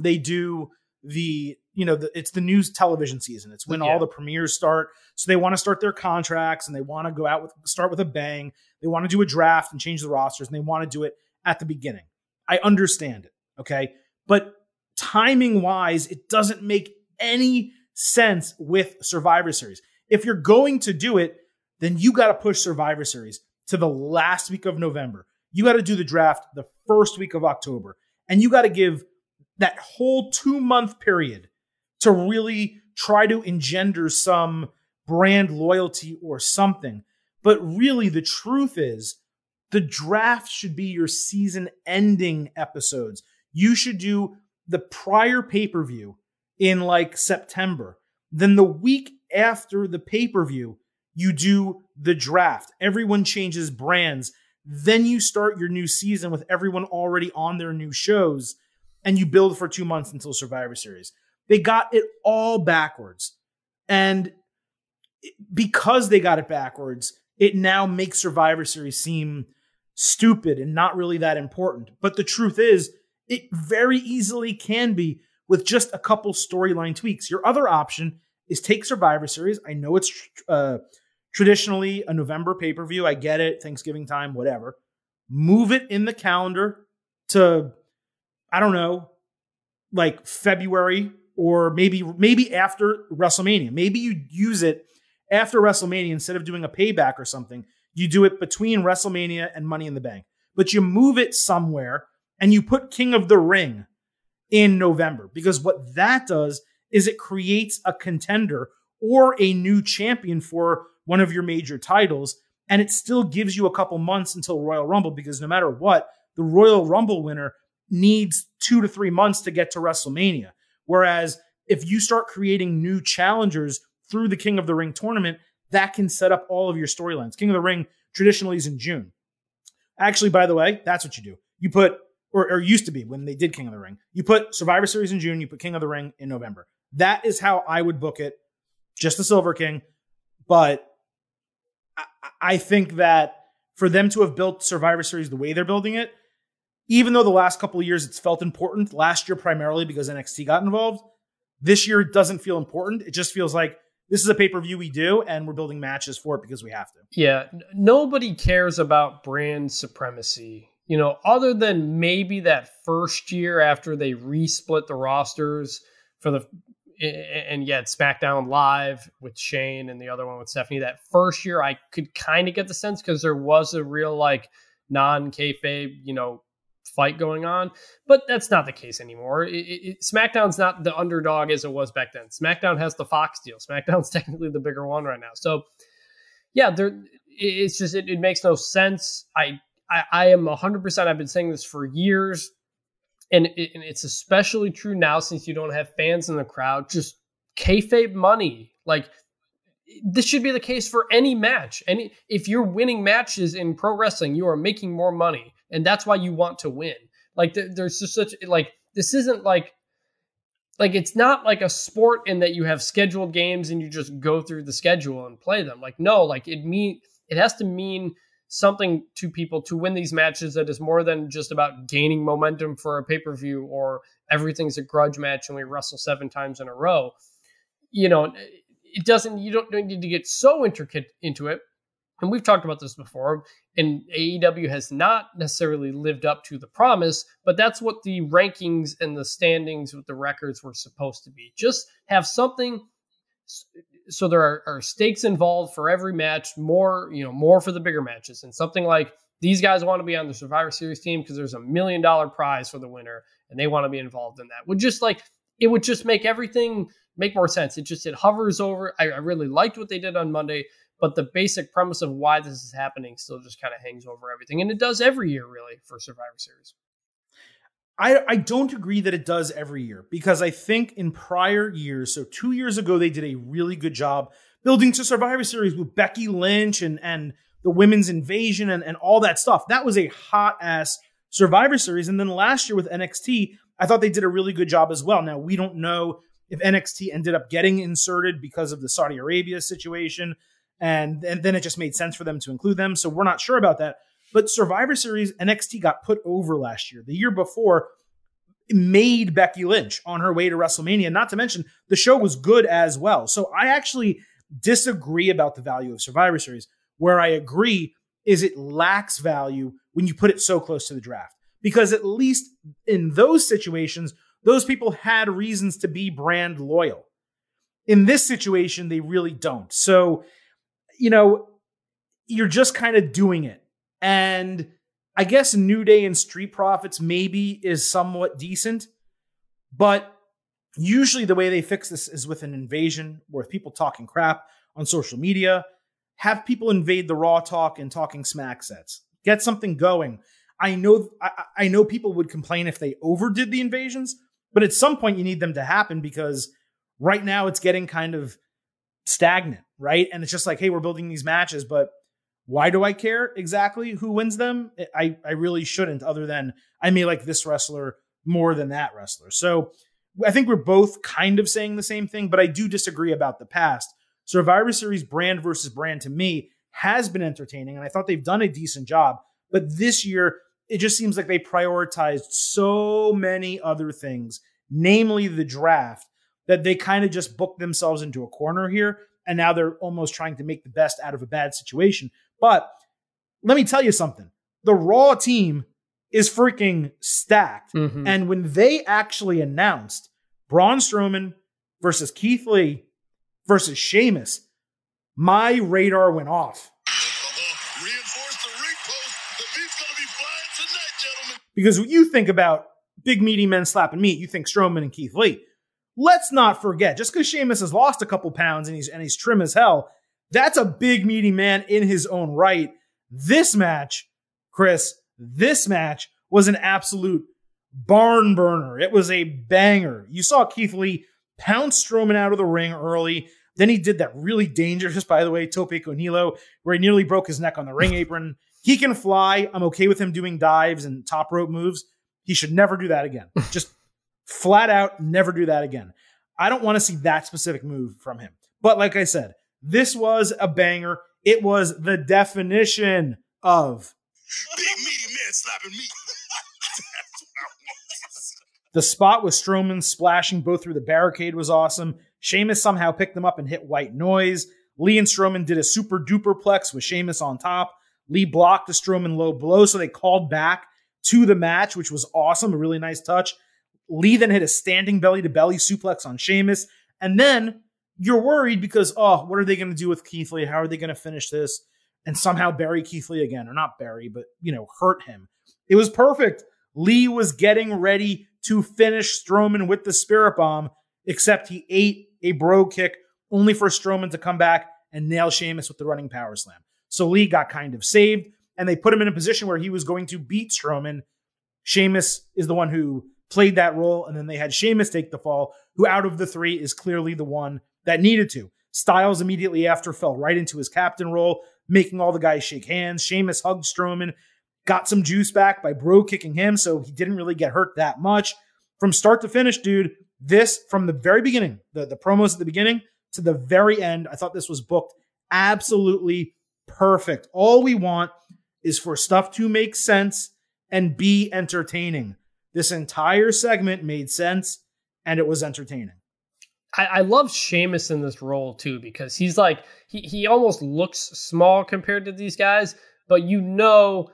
they do the you know the, it's the news television season. It's when yeah. all the premieres start. So they want to start their contracts and they want to go out with start with a bang. They want to do a draft and change the rosters and they want to do it at the beginning. I understand it. Okay. But timing wise, it doesn't make any sense with Survivor Series. If you're going to do it, then you got to push Survivor Series to the last week of November. You got to do the draft the first week of October. And you got to give that whole two month period to really try to engender some brand loyalty or something. But really, the truth is, the draft should be your season ending episodes. You should do the prior pay per view in like September. Then the week after the pay per view, you do the draft. Everyone changes brands. Then you start your new season with everyone already on their new shows and you build for two months until Survivor Series. They got it all backwards. And because they got it backwards, it now makes Survivor Series seem stupid and not really that important. But the truth is, it very easily can be with just a couple storyline tweaks. Your other option is take Survivor Series. I know it's uh, traditionally a November pay per view. I get it, Thanksgiving time, whatever. Move it in the calendar to, I don't know, like February or maybe maybe after WrestleMania. Maybe you use it after WrestleMania instead of doing a payback or something. You do it between WrestleMania and Money in the Bank, but you move it somewhere and you put King of the Ring in November because what that does is it creates a contender or a new champion for one of your major titles. And it still gives you a couple months until Royal Rumble because no matter what, the Royal Rumble winner needs two to three months to get to WrestleMania. Whereas if you start creating new challengers through the King of the Ring tournament, that can set up all of your storylines. King of the Ring traditionally is in June. Actually, by the way, that's what you do. You put, or, or used to be when they did King of the Ring, you put Survivor Series in June, you put King of the Ring in November. That is how I would book it. Just the Silver King. But I, I think that for them to have built Survivor Series the way they're building it, even though the last couple of years it's felt important, last year primarily because NXT got involved, this year it doesn't feel important. It just feels like this is a pay per view we do, and we're building matches for it because we have to. Yeah, nobody cares about brand supremacy. You know, other than maybe that first year after they resplit the rosters for the and yet SmackDown Live with Shane and the other one with Stephanie. That first year, I could kind of get the sense because there was a real like non kayfabe, you know, fight going on. But that's not the case anymore. It, it, SmackDown's not the underdog as it was back then. SmackDown has the Fox deal. SmackDown's technically the bigger one right now. So yeah, there. It's just it, it makes no sense. I I, I am hundred percent. I've been saying this for years and, it, and it's especially true now since you don't have fans in the crowd. Just kayfabe money, like this should be the case for any match. Any if you're winning matches in pro wrestling, you are making more money, and that's why you want to win. Like there's just such like this isn't like like it's not like a sport in that you have scheduled games and you just go through the schedule and play them. Like no, like it mean it has to mean something to people to win these matches that is more than just about gaining momentum for a pay per view or everything's a grudge match and we wrestle seven times in a row. You know, it doesn't, you don't need to get so intricate into it. And we've talked about this before, and AEW has not necessarily lived up to the promise, but that's what the rankings and the standings with the records were supposed to be. Just have something so there are, are, stakes involved for every match, more, you know, more for the bigger matches. And something like these guys want to be on the Survivor Series team because there's a million dollar prize for the winner and they want to be involved in that. Would just like it would just make everything make more sense. It just it hovers over. I, I really liked what they did on Monday, but the basic premise of why this is happening still just kind of hangs over everything. And it does every year, really, for Survivor Series. I, I don't agree that it does every year because I think in prior years, so two years ago, they did a really good job building to Survivor Series with Becky Lynch and, and the women's invasion and, and all that stuff. That was a hot ass Survivor Series. And then last year with NXT, I thought they did a really good job as well. Now, we don't know if NXT ended up getting inserted because of the Saudi Arabia situation. And, and then it just made sense for them to include them. So we're not sure about that. But Survivor Series, NXT got put over last year. The year before, made Becky Lynch on her way to WrestleMania. Not to mention, the show was good as well. So I actually disagree about the value of Survivor Series. Where I agree is it lacks value when you put it so close to the draft. Because at least in those situations, those people had reasons to be brand loyal. In this situation, they really don't. So, you know, you're just kind of doing it. And I guess New Day and Street Profits maybe is somewhat decent, but usually the way they fix this is with an invasion, with people talking crap on social media. Have people invade the Raw talk and talking smack sets. Get something going. I know I, I know people would complain if they overdid the invasions, but at some point you need them to happen because right now it's getting kind of stagnant, right? And it's just like, hey, we're building these matches, but why do I care exactly who wins them? I, I really shouldn't, other than I may like this wrestler more than that wrestler. So I think we're both kind of saying the same thing, but I do disagree about the past. Survivor Series brand versus brand to me has been entertaining, and I thought they've done a decent job. But this year, it just seems like they prioritized so many other things, namely the draft, that they kind of just booked themselves into a corner here. And now they're almost trying to make the best out of a bad situation. But let me tell you something the Raw team is freaking stacked. Mm-hmm. And when they actually announced Braun Strowman versus Keith Lee versus Sheamus, my radar went off. Because when you think about big meaty men slapping meat, you think Strowman and Keith Lee. Let's not forget, just because Sheamus has lost a couple pounds and he's and he's trim as hell, that's a big meaty man in his own right. This match, Chris, this match was an absolute barn burner. It was a banger. You saw Keith Lee pounce Strowman out of the ring early. Then he did that really dangerous, by the way, Tope con Hilo, where he nearly broke his neck on the ring apron. He can fly. I'm okay with him doing dives and top rope moves. He should never do that again. Just flat out, never do that again. I don't want to see that specific move from him. But like I said, this was a banger. It was the definition of big meaty man slapping me. the spot with Strowman splashing both through the barricade was awesome. Sheamus somehow picked them up and hit white noise. Lee and Strowman did a super duper plex with Sheamus on top. Lee blocked the Strowman low blow, so they called back to the match, which was awesome. A really nice touch. Lee then hit a standing belly to belly suplex on Sheamus. And then you're worried because, oh, what are they going to do with Keith Lee? How are they going to finish this? And somehow bury Keith Lee again, or not bury, but, you know, hurt him. It was perfect. Lee was getting ready to finish Strowman with the spirit bomb, except he ate a brogue kick only for Strowman to come back and nail Sheamus with the running power slam. So Lee got kind of saved, and they put him in a position where he was going to beat Strowman. Sheamus is the one who played that role, and then they had Sheamus take the fall, who out of the three is clearly the one that needed to. Styles immediately after fell right into his captain role, making all the guys shake hands. Sheamus hugged Strowman, got some juice back by brogue kicking him, so he didn't really get hurt that much. From start to finish, dude, this from the very beginning, the, the promos at the beginning to the very end, I thought this was booked absolutely perfect. All we want is for stuff to make sense and be entertaining. This entire segment made sense and it was entertaining. I, I love Sheamus in this role too because he's like he he almost looks small compared to these guys, but you know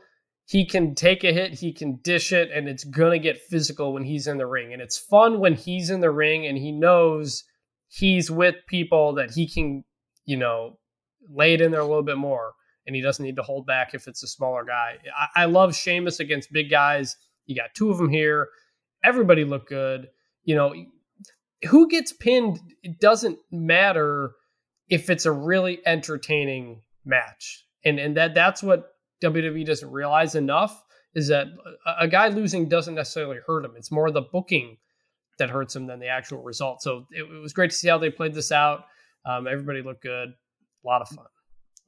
he can take a hit, he can dish it, and it's gonna get physical when he's in the ring. And it's fun when he's in the ring and he knows he's with people that he can, you know, lay it in there a little bit more, and he doesn't need to hold back if it's a smaller guy. I, I love Sheamus against big guys. You got two of them here. Everybody looked good. You know, who gets pinned, it doesn't matter if it's a really entertaining match. And and that that's what WWE doesn't realize enough is that a, a guy losing doesn't necessarily hurt him. It's more the booking that hurts him than the actual result. So it, it was great to see how they played this out. Um, everybody looked good. A lot of fun.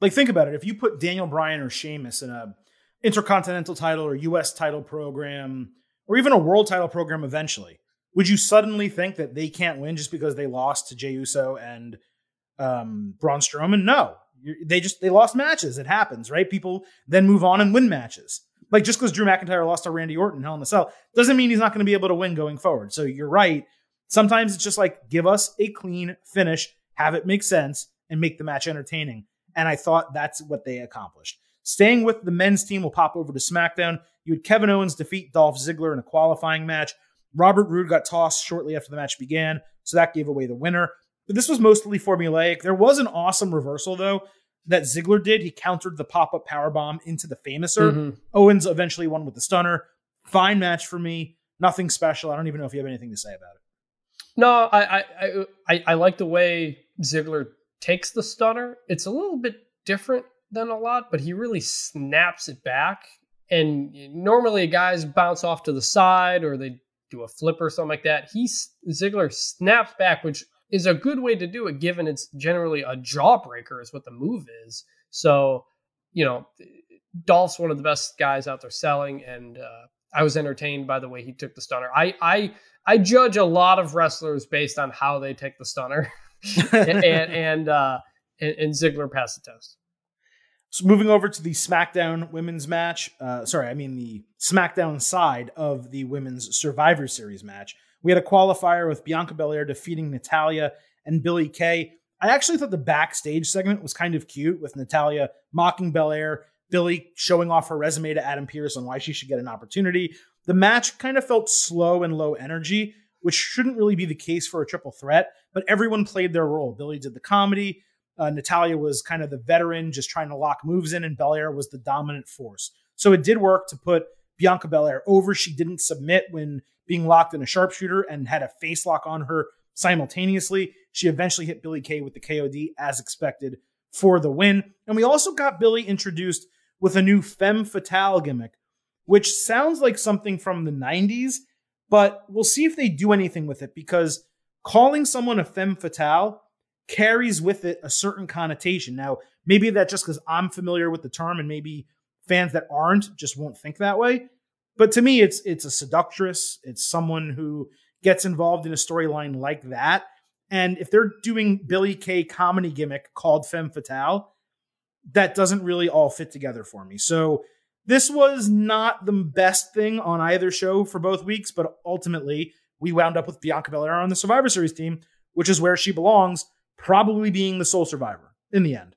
Like think about it. If you put Daniel Bryan or Sheamus in a intercontinental title or US title program or even a world title program eventually, would you suddenly think that they can't win just because they lost to Jey Uso and um, Braun Strowman? No, they just they lost matches. It happens, right? People then move on and win matches. Like just because Drew McIntyre lost to Randy Orton Hell in the Cell doesn't mean he's not going to be able to win going forward. So you're right. Sometimes it's just like give us a clean finish, have it make sense, and make the match entertaining. And I thought that's what they accomplished. Staying with the men's team, we'll pop over to SmackDown. You had Kevin Owens defeat Dolph Ziggler in a qualifying match. Robert Roode got tossed shortly after the match began, so that gave away the winner. But this was mostly formulaic. There was an awesome reversal, though, that Ziggler did. He countered the pop up power bomb into the famouser. Mm-hmm. Owens eventually won with the stunner. Fine match for me. Nothing special. I don't even know if you have anything to say about it. No, I I I, I like the way Ziggler takes the stunner. It's a little bit different than a lot, but he really snaps it back. And normally guys bounce off to the side or they do a flip or something like that. He Ziggler snaps back, which is a good way to do it, given it's generally a jawbreaker, is what the move is. So, you know, Dolph's one of the best guys out there selling, and uh, I was entertained by the way he took the stunner. I I I judge a lot of wrestlers based on how they take the stunner, and and, uh, and and Ziggler passed the test. So moving over to the SmackDown women's match, uh, sorry, I mean the SmackDown side of the women's Survivor Series match. We had a qualifier with Bianca Belair defeating Natalya and Billie Kay. I actually thought the backstage segment was kind of cute with Natalya mocking Belair, Billie showing off her resume to Adam Pearce on why she should get an opportunity. The match kind of felt slow and low energy, which shouldn't really be the case for a triple threat, but everyone played their role. Billie did the comedy, uh, Natalya was kind of the veteran, just trying to lock moves in, and Belair was the dominant force. So it did work to put Bianca Belair over. She didn't submit when being locked in a sharpshooter and had a face lock on her simultaneously. She eventually hit Billie Kay with the KOD as expected for the win. And we also got Billie introduced with a new femme fatale gimmick, which sounds like something from the 90s, but we'll see if they do anything with it because calling someone a femme fatale carries with it a certain connotation. Now, maybe that just because I'm familiar with the term and maybe fans that aren't just won't think that way. But to me, it's it's a seductress. It's someone who gets involved in a storyline like that. And if they're doing Billie Kay comedy gimmick called Femme Fatale, that doesn't really all fit together for me. So this was not the best thing on either show for both weeks, but ultimately we wound up with Bianca Belair on the Survivor Series team, which is where she belongs probably being the sole survivor in the end.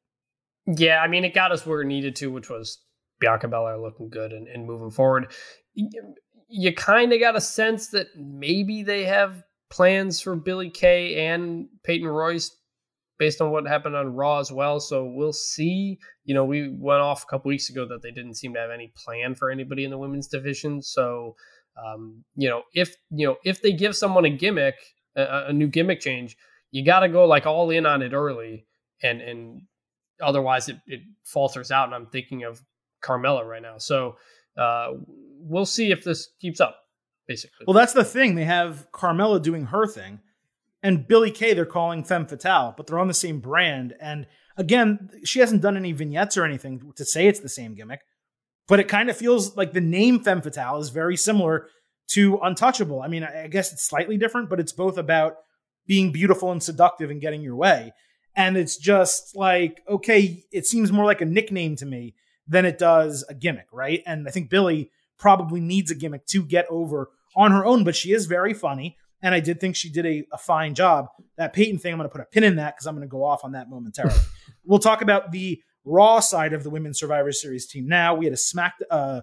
Yeah, I mean, it got us where it needed to, which was Bianca Belair looking good and, and moving forward. You kind of got a sense that maybe they have plans for Billie Kay and Peyton Royce based on what happened on Raw as well. So we'll see. You know, we went off a couple weeks ago that they didn't seem to have any plan for anybody in the women's division. So, um, you know, if you know if they give someone a gimmick, a, a new gimmick change, you got to go like all in on it early, and and otherwise it, it falters out. And I'm thinking of Carmella right now. So uh, we'll see if this keeps up. Basically, well, that's the thing. They have Carmella doing her thing, and Billie Kay they're calling Femme Fatale, but they're on the same brand. And again, she hasn't done any vignettes or anything to say it's the same gimmick, but it kind of feels like the name Femme Fatale is very similar to Untouchable. I mean, I guess it's slightly different, but it's both about being beautiful and seductive and getting your way. And it's just like, okay, it seems more like a nickname to me than it does a gimmick, right? And I think Billie probably needs a gimmick to get over on her own, but she is very funny. And I did think she did a, a fine job. That Peyton thing, I'm going to put a pin in that because I'm going to go off on that momentarily. we'll talk about the Raw side of the Women's Survivor Series team now. We had a Smack, uh,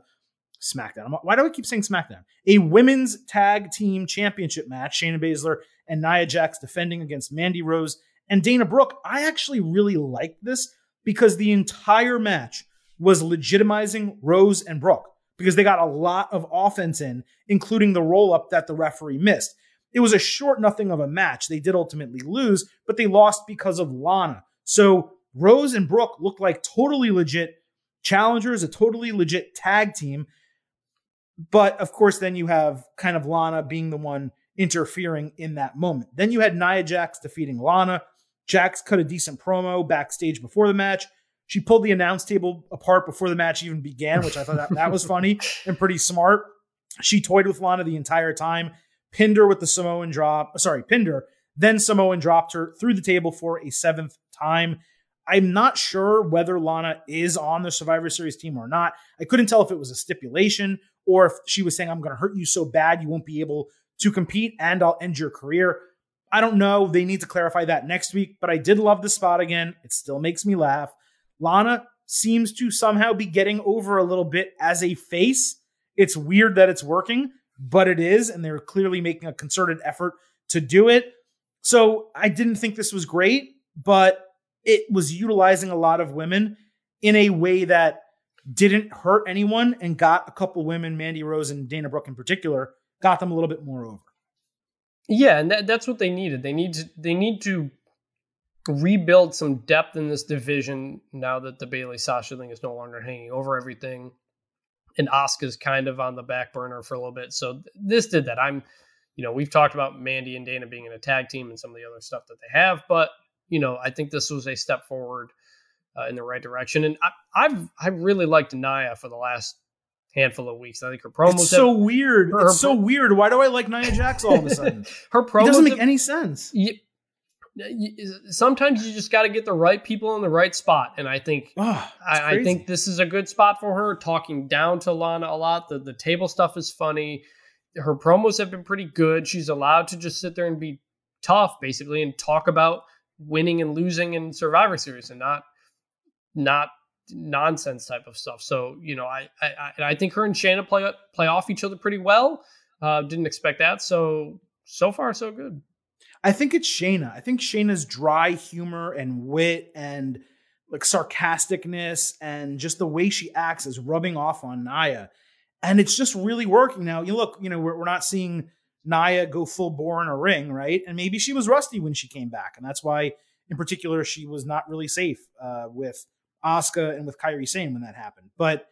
SmackDown. Why do I keep saying SmackDown? A women's tag team championship match. Shayna Baszler and Nia Jax defending against Mandy Rose and Dana Brooke. I actually really liked this because the entire match was legitimizing Rose and Brooke because they got a lot of offense in, including the roll up that the referee missed. It was a short nothing of a match. They did ultimately lose, but they lost because of Lana. So Rose and Brooke looked like totally legit challengers, a totally legit tag team. But of course, then you have kind of Lana being the one interfering in that moment. Then you had Nia Jax defeating Lana. Jax cut a decent promo backstage before the match. She pulled the announce table apart before the match even began, which I thought that, that was funny and pretty smart. She toyed with Lana the entire time, pinned her with the Samoan drop. Sorry, pinned her. Then Samoan dropped her through the table for a seventh time. I'm not sure whether Lana is on the Survivor Series team or not. I couldn't tell if it was a stipulation or if she was saying, I'm going to hurt you so bad you won't be able to compete and I'll end your career. I don't know. They need to clarify that next week, but I did love the spot again. It still makes me laugh. Lana seems to somehow be getting over a little bit as a face. It's weird that it's working, but it is, and they're clearly making a concerted effort to do it. So I didn't think this was great, but it was utilizing a lot of women in a way that didn't hurt anyone and got a couple women, Mandy Rose and Dana Brooke in particular, got them a little bit more over. Yeah, and that, that's what they needed. They need to they need to rebuild some depth in this division now that the Bayley Sasha thing is no longer hanging over everything. And Asuka's kind of on the back burner for a little bit. So this did that. I'm you know, we've talked about Mandy and Dana being in a tag team and some of the other stuff that they have, but you know, I think this was a step forward uh, in the right direction. And I, I've I really liked Nia for the last handful of weeks. I think her promos it's so have, weird. Her, it's so weird. Why do I like Nia Jax all of a sudden? her promos it doesn't make have, any sense. You, sometimes you just got to get the right people in the right spot, and I think oh, I, I, think this is a good spot for her. Talking down to Lana a lot. The the table stuff is funny. Her promos have been pretty good. She's allowed to just sit there and be tough, basically, and talk about winning and losing in Survivor Series, and not not nonsense type of stuff. So you know, I I, I think her and Shayna play play off each other pretty well. Uh, didn't expect that. So so far so good. I think it's Shayna. I think Shayna's dry humor and wit and like sarcasticness and just the way she acts is rubbing off on Nia. And it's just really working now. You look, you know, we're, we're not seeing Nia go full bore in a ring, right? And maybe she was rusty when she came back. And that's why, in particular, she was not really safe uh, with Asuka and with Kairi Sane when that happened. But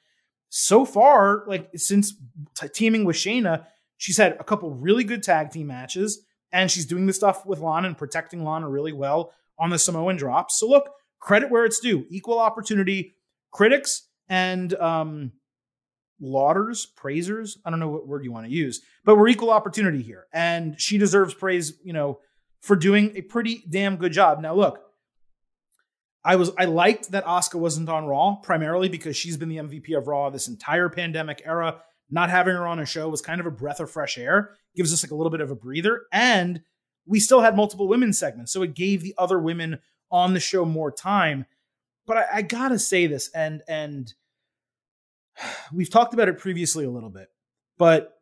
so far, like since t- teaming with Shayna, she's had a couple really good tag team matches, and she's doing the stuff with Lana and protecting Lana really well on the Samoan drops. So look, credit where it's due. Equal opportunity. Critics and um, lauders, praisers. I don't know what word you want to use, but we're equal opportunity here, and she deserves praise. You know, for doing a pretty damn good job. Now look, I was I liked that Asuka wasn't on Raw primarily because she's been the MVP of Raw this entire pandemic era. Not having her on a show was kind of a breath of fresh air. Gives us like a little bit of a breather, and we still had multiple women segments, so it gave the other women on the show more time. But I, I gotta say this, and and we've talked about it previously a little bit, but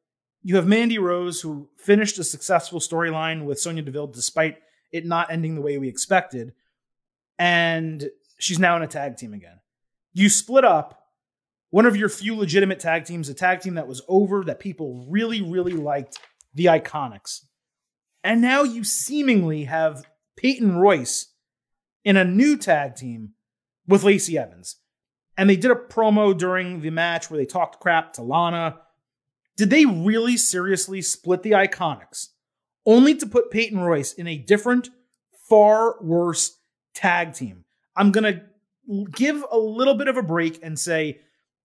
you have Mandy Rose who finished a successful storyline with Sonya Deville despite it not ending the way we expected and she's now in a tag team again. You split up one of your few legitimate tag teams, a tag team that was over, that people really, really liked, the Iconics. And now you seemingly have Peyton Royce in a new tag team with Lacey Evans. And they did a promo during the match where they talked crap to Lana. Did they really seriously split the Iconics only to put Peyton Royce in a different, far worse tag team. I'm going to give a little bit of a break and say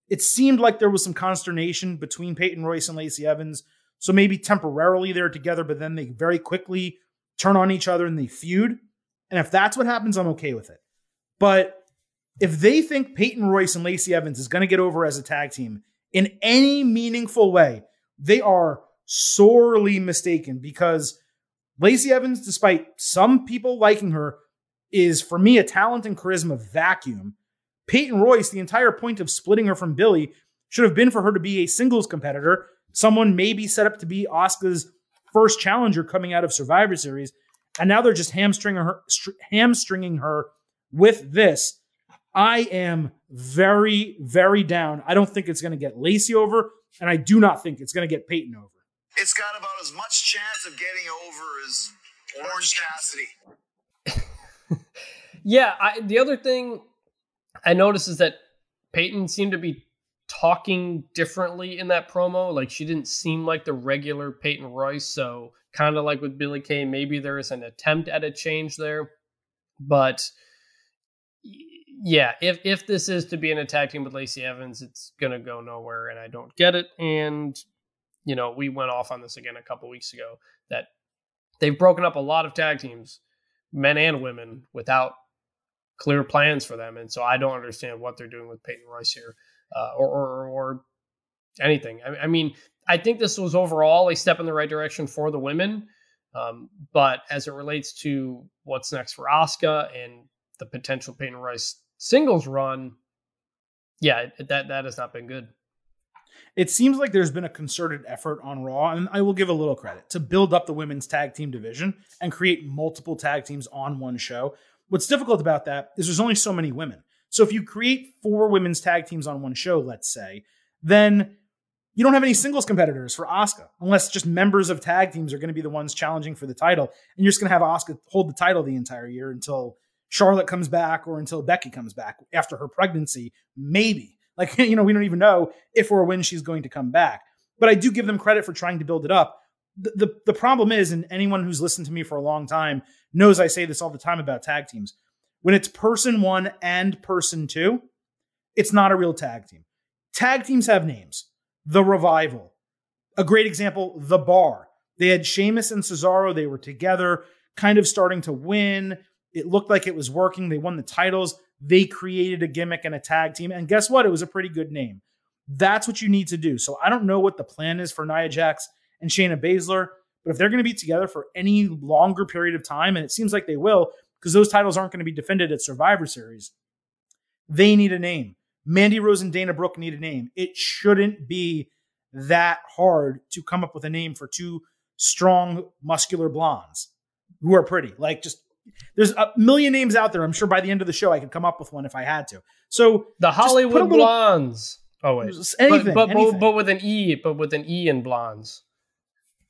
it seemed like there was some consternation between Peyton Royce and Lacey Evans. So maybe temporarily they're together, but then they very quickly turn on each other and they feud. And if that's what happens, I'm okay with it. But if they think Peyton Royce and Lacey Evans is going to get over as a tag team in any meaningful way, they are sorely mistaken because Lacey Evans, despite some people liking her, is for me a talent and charisma vacuum. Peyton Royce, the entire point of splitting her from Billie should have been for her to be a singles competitor, someone maybe set up to be Asuka's first challenger coming out of Survivor Series, and now they're just hamstringing her, hamstringing her with this. I am very, very down. I don't think it's going to get Lacey over, and I do not think it's going to get Peyton over. It's got about as much chance of getting over as Orange Cassidy. Yeah, I, the other thing I noticed is that Peyton seemed to be talking differently in that promo. Like she didn't seem like the regular Peyton Royce. So kind of like with Billie Kay, maybe there is an attempt at a change there. But yeah, if if this is to be an attack team with Lacey Evans, it's gonna go nowhere, and I don't get it. And you know, we went off on this again a couple weeks ago that they've broken up a lot of tag teams, men and women, without clear plans for them, and so I don't understand what they're doing with Peyton Royce here, uh, or, or or anything. I, I mean, I think this was overall a step in the right direction for the women. Um, but as it relates to what's next for Asuka and the potential Peyton Royce singles run, yeah, that that has not been good. It seems like there's been a concerted effort on Raw, and I will give a little credit to build up the women's tag team division and create multiple tag teams on one show. What's difficult about that is there's only so many women. So if you create four women's tag teams on one show, let's say, then you don't have any singles competitors for Asuka, unless just members of tag teams are going to be the ones challenging for the title, and you're just going to have Asuka hold the title the entire year until Charlotte comes back or until Becky comes back after her pregnancy, maybe. Like, you know, we don't even know if or when she's going to come back. But I do give them credit for trying to build it up. The, the, problem is, and anyone who's listened to me for a long time knows I say this all the time about tag teams. When it's person one and person two, it's not a real tag team. Tag teams have names. The Revival. A great example, The Bar. They had Sheamus and Cesaro. They were together, kind of starting to win. It looked like it was working. They won the titles. They created a gimmick and a tag team. And guess what? It was a pretty good name. That's what you need to do. So I don't know what the plan is for Nia Jax and Shayna Baszler, but if they're going to be together for any longer period of time, and it seems like they will, because those titles aren't going to be defended at Survivor Series, they need a name. Mandy Rose and Dana Brooke need a name. It shouldn't be that hard to come up with a name for two strong, muscular blondes who are pretty. Like, just there's a million names out there. I'm sure by the end of the show I could come up with one if I had to. So the Hollywood little, blondes. Oh wait, anything but, but, anything. but, but with an E, but with an E in blondes.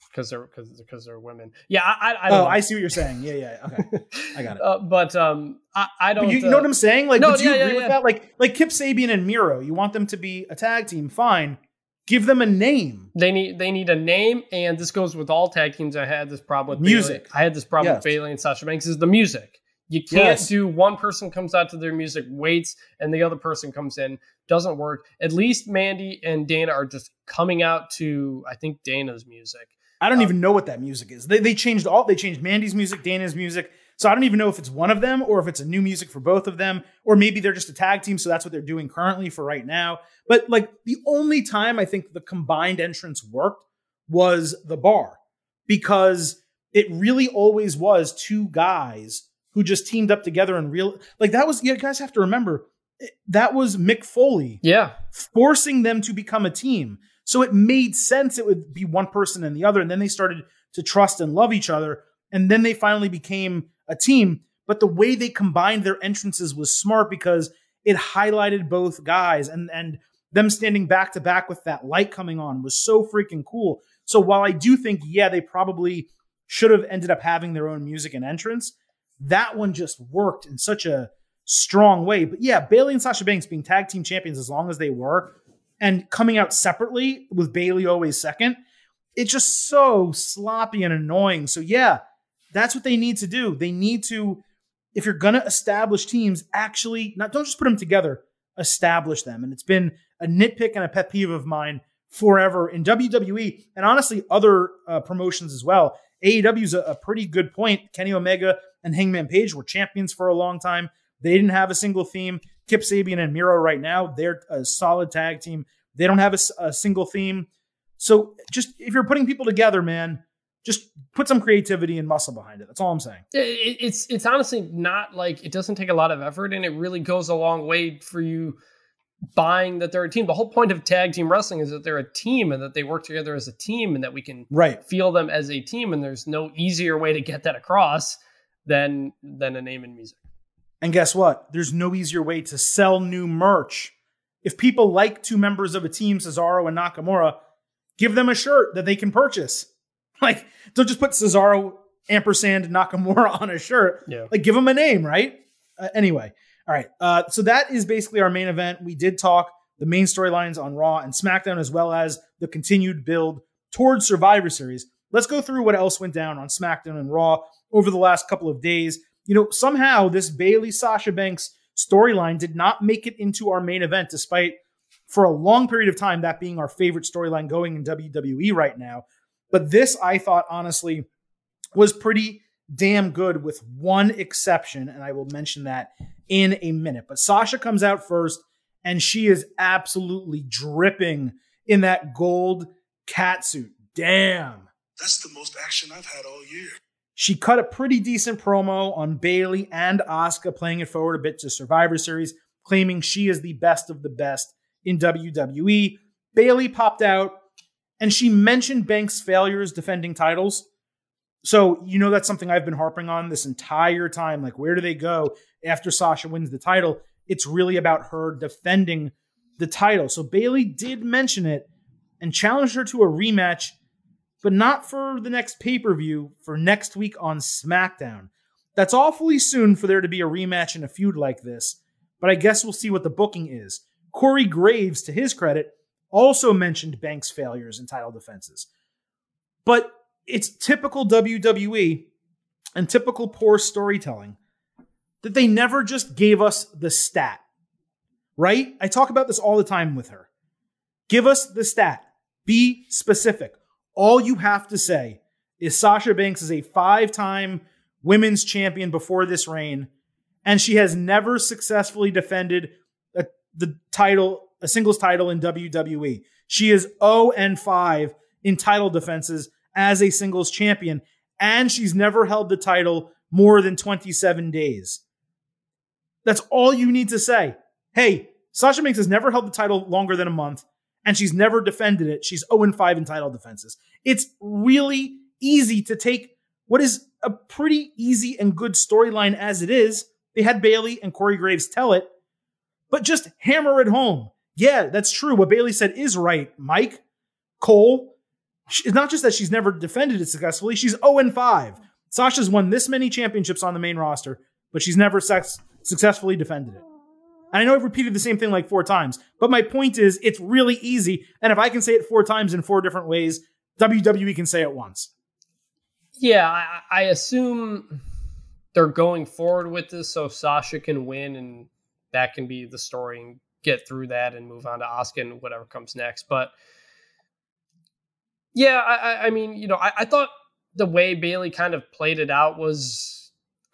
Because they're because because they're women. Yeah, I, I don't. Oh, know. I see what you're saying. Yeah, yeah. Okay, I got it. Uh, but um, I, I don't. But you, uh, you know what I'm saying? Like, no, do you yeah, agree yeah, with yeah. that? Like, like Kip Sabian and Miro. You want them to be a tag team? Fine. Give them a name. They need they need a name, and this goes with all tag teams. I had this problem with Music. Bayley. I had this problem Yes. with Bayley and Sasha Banks. Is the music? You can't Yes. do one person comes out to their music, waits, and the other person comes in. Doesn't work. At least Mandy and Dana are just coming out to I think Dana's music. I don't Um, even know what that music is. They, they changed all. They changed Mandy's music, Dana's music. So I don't even know if it's one of them or if it's a new music for both of them, or maybe they're just a tag team. So that's what they're doing currently for right now. But like the only time I think the combined entrance worked was the bar because it really always was two guys who just teamed up together and real like that was. You guys have to remember that was Mick Foley Yeah, forcing them to become a team. So it made sense it would be one person and the other. And then they started to trust and love each other. And then they finally became a team. But the way they combined their entrances was smart because it highlighted both guys and, and them standing back to back with that light coming on was so freaking cool. So while I do think, yeah, they probably should have ended up having their own music and entrance, that one just worked in such a strong way. But yeah, Bayley and Sasha Banks being tag team champions as long as they were, and coming out separately with Bayley always second, it's just so sloppy and annoying. So yeah, that's what they need to do. They need to, if you're gonna establish teams, actually not don't just put them together, establish them. And it's been a nitpick and a pet peeve of mine forever in WWE and honestly other uh, promotions as well. AEW is a, a pretty good point. Kenny Omega and Hangman Page were champions for a long time. They didn't have a single theme. Kip Sabian and Miro right now, they're a solid tag team. They don't have a single theme. So just if you're putting people together, man, just put some creativity and muscle behind it. That's all I'm saying. It- it's it's honestly not like it doesn't take a lot of effort, and it really goes a long way for you buying that they're a team. The whole point of tag team wrestling is that they're a team and that they work together as a team, and that we can Right. feel them as a team. And there's no easier way to get that across than than a name and music. And guess what? There's no easier way to sell new merch. If people like two members of a team, Cesaro and Nakamura, give them a shirt that they can purchase. Like, don't just put Cesaro ampersand Nakamura on a shirt. Yeah. Like, give them a name, right? Uh, anyway, all right. Uh, so that is basically our main event. We did talk the main storylines on Raw and SmackDown, as well as the continued build towards Survivor Series. Let's go through what else went down on SmackDown and Raw over the last couple of days. You know, somehow this Bayley Sasha Banks storyline did not make it into our main event, despite for a long period of time that being our favorite storyline going in WWE right now. But this, I thought, honestly, was pretty damn good with one exception, and I will mention that in a minute. But Sasha comes out first, and she is absolutely dripping in that gold cat suit. Damn. That's the most action I've had all year. She cut a pretty decent promo on Bayley and Asuka, playing it forward a bit to Survivor Series, claiming she is the best of the best in WWE. Bayley popped out and she mentioned Banks' failures defending titles. So, you know, that's something I've been harping on this entire time. Like, where do they go after Sasha wins the title? It's really about her defending the title. So, Bayley did mention it and challenged her to a rematch but not for the next pay per view for next week on SmackDown. That's awfully soon for there to be a rematch in a feud like this, but I guess we'll see what the booking is. Corey Graves, to his credit, also mentioned Banks' failures in title defenses. But it's typical WWE and typical poor storytelling that they never just gave us the stat, right? I talk about this all the time with her. Give us the stat. Be specific. All you have to say is Sasha Banks is a five time women's champion before this reign, and she has never successfully defended a, the title, a singles title in WWE. She is 0 and 5 in title defenses as a singles champion, and she's never held the title more than 27 days. That's all you need to say. Hey, Sasha Banks has never held the title longer than a month and she's never defended it. She's 0 5 in title defenses. It's really easy to take what is a pretty easy and good storyline as it is. They had Bayley and Corey Graves tell it, but just hammer it home. Yeah, that's true. What Bayley said is right, Mike. Cole, it's not just that she's never defended it successfully, she's 0 5. Sasha's won this many championships on the main roster, but she's never sex- successfully defended it. And I know I've repeated the same thing like four times, but my point is it's really easy. And if I can say it four times in four different ways, WWE can say it once. Yeah, I, I assume they're going forward with this so Sasha can win and that can be the story and get through that and move on to Asuka and whatever comes next. But yeah, I, I mean, you know, I, I thought the way Bayley kind of played it out was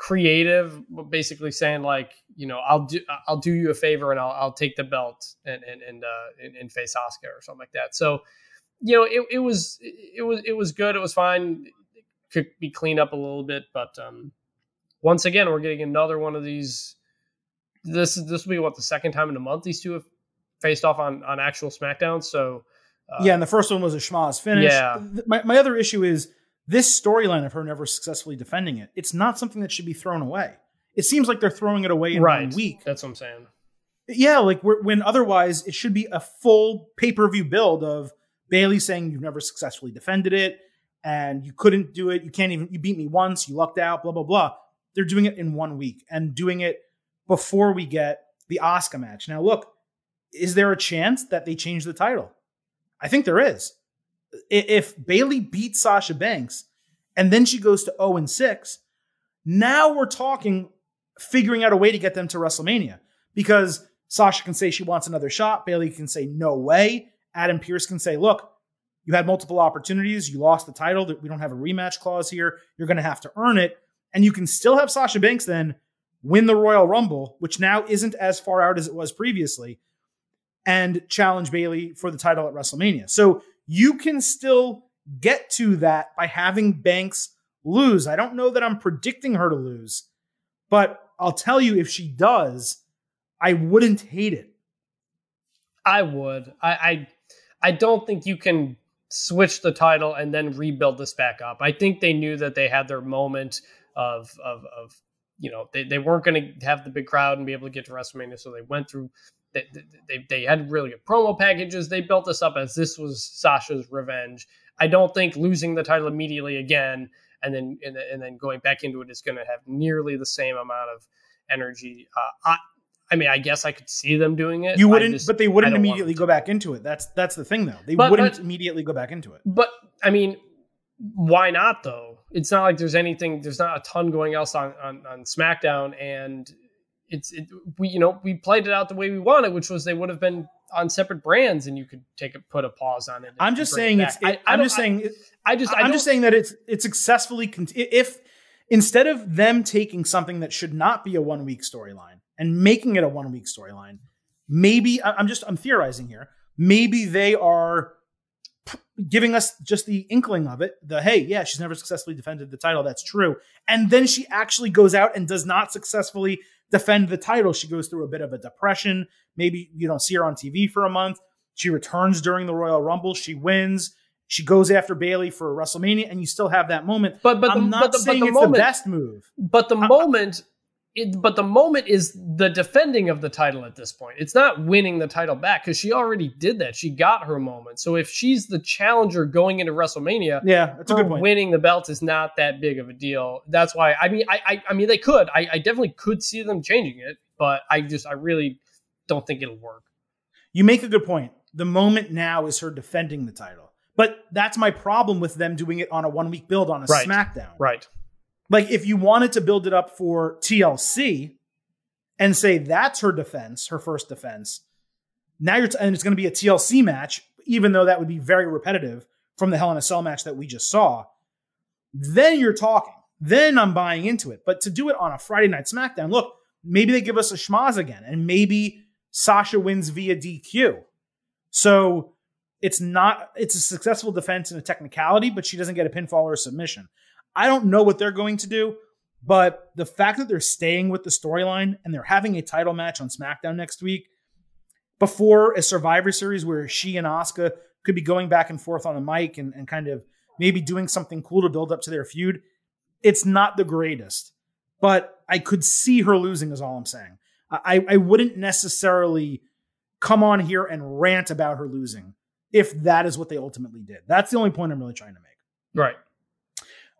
creative, basically saying like, you know, I'll do I'll do you a favor and I'll I'll take the belt and and and uh, and, and face Asuka or something like that. So, you know, it, it was it was it was good. It was fine. It could be cleaned up a little bit, but um, once again, we're getting another one of these. This is this will be what the second time in a month these two have faced off on on actual SmackDown. So. Uh, yeah, and the first one was a schmoz finish. Yeah. My, my other issue is this storyline of her never successfully defending it, it's not something that should be thrown away. It seems like they're throwing it away in right. one week. That's what I'm saying. Yeah, like when otherwise it should be a full pay per view build of Bayley saying you've never successfully defended it and you couldn't do it. You can't even, you beat me once, you lucked out, blah, blah, blah. They're doing it in one week and doing it before we get the Asuka match. Now, look, is there a chance that they change the title? I think there is if Bayley beats Sasha Banks and then she goes to 0 and 6, now we're talking figuring out a way to get them to WrestleMania because Sasha can say she wants another shot. Bayley can say no way. Adam Pearce can say, look, you had multiple opportunities. You lost the title. We don't have a rematch clause here. You're going to have to earn it. And you can still have Sasha Banks then win the Royal Rumble, which now isn't as far out as it was previously, and challenge Bayley for the title at WrestleMania. So you can still get to that by having Banks lose. I don't know that I'm predicting her to lose, but I'll tell you if she does, I wouldn't hate it. I would. I I, I don't think you can switch the title and then rebuild this back up. I think they knew that they had their moment of of of you know they, they weren't going to have the big crowd and be able to get to WrestleMania, so they went through they, they, they had really good promo packages. They built this up as this was Sasha's revenge. I don't think losing the title immediately again and then and, and then going back into it is going to have nearly the same amount of energy. Uh, I, I mean, I guess I could see them doing it. You wouldn't, just- but they wouldn't immediately go back into it. That's that's the thing, though. They But- wouldn't but- immediately go back into it. But I mean, why not though? It's not like there's anything. There's not a ton going else on on, on SmackDown, and it's it, we you know we played it out the way we wanted, which was they would have been on separate brands, and you could take a put a pause on it. I'm just bring it saying it's. It, I I'm just saying. I, I just I I'm just saying that it's it's successfully con- if instead of them taking something that should not be a one week storyline and making it a one week storyline, maybe I'm just I'm theorizing here. Maybe they are p- giving us just the inkling of it. The hey, yeah, she's never successfully defended the title. That's true. And then she actually goes out and does not successfully defend the title. She goes through a bit of a depression. Maybe you don't see her on TV for a month. She returns during the Royal Rumble. She wins. She goes after Bayley for WrestleMania, and you still have that moment. But but I'm the, not but the, saying the it's moment the best move. But the moment, it, but the moment is the defending of the title at this point. It's not winning the title back because she already did that. She got her moment. So if she's the challenger going into WrestleMania, Yeah, that's a good point. winning the belt is not that big of a deal. That's why I mean, I I, I mean they could. I, I definitely could see them changing it, but I just I really don't think it'll work. You make a good point. The moment now is her defending the title. But that's my problem with them doing it on a one week build on a Right. SmackDown. Right. Like if you wanted to build it up for TLC and say that's her defense, her first defense, now you're t- and it's going to be a TLC match, even though that would be very repetitive from the Hell in a Cell match that we just saw. Then you're talking. Then I'm buying into it. But to do it on a Friday night SmackDown, look, maybe they give us a schmoz again, and maybe Sasha wins via DQ. So it's not it's a successful defense in a technicality, but she doesn't get a pinfall or a submission. I don't know what they're going to do, but the fact that they're staying with the storyline and they're having a title match on SmackDown next week before a Survivor Series where she and Asuka could be going back and forth on the mic and, and kind of maybe doing something cool to build up to their feud, it's not the greatest. But I could see her losing, is all I'm saying. I, I wouldn't necessarily come on here and rant about her losing if that is what they ultimately did. That's the only point I'm really trying to make. Right.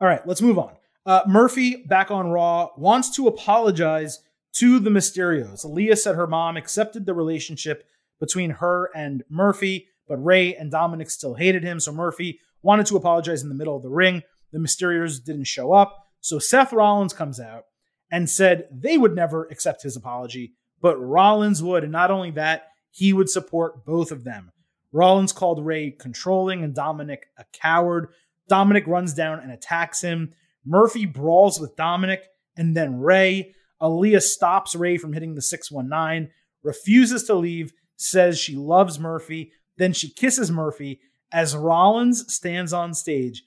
All right, let's move on. Uh, Murphy, back on Raw, wants to apologize to the Mysterios. Aaliyah said her mom accepted the relationship between her and Murphy, but Rey and Dominic still hated him. So Murphy wanted to apologize in the middle of the ring. The Mysterios didn't show up. So Seth Rollins comes out and said they would never accept his apology, but Rollins would. And not only that, he would support both of them. Rollins called Rey controlling and Dominic a coward. Dominic runs down and attacks him. Murphy brawls with Dominic and then Rey. Aaliyah stops Rey from hitting the 619, refuses to leave, says she loves Murphy. Then she kisses Murphy as Rollins stands on stage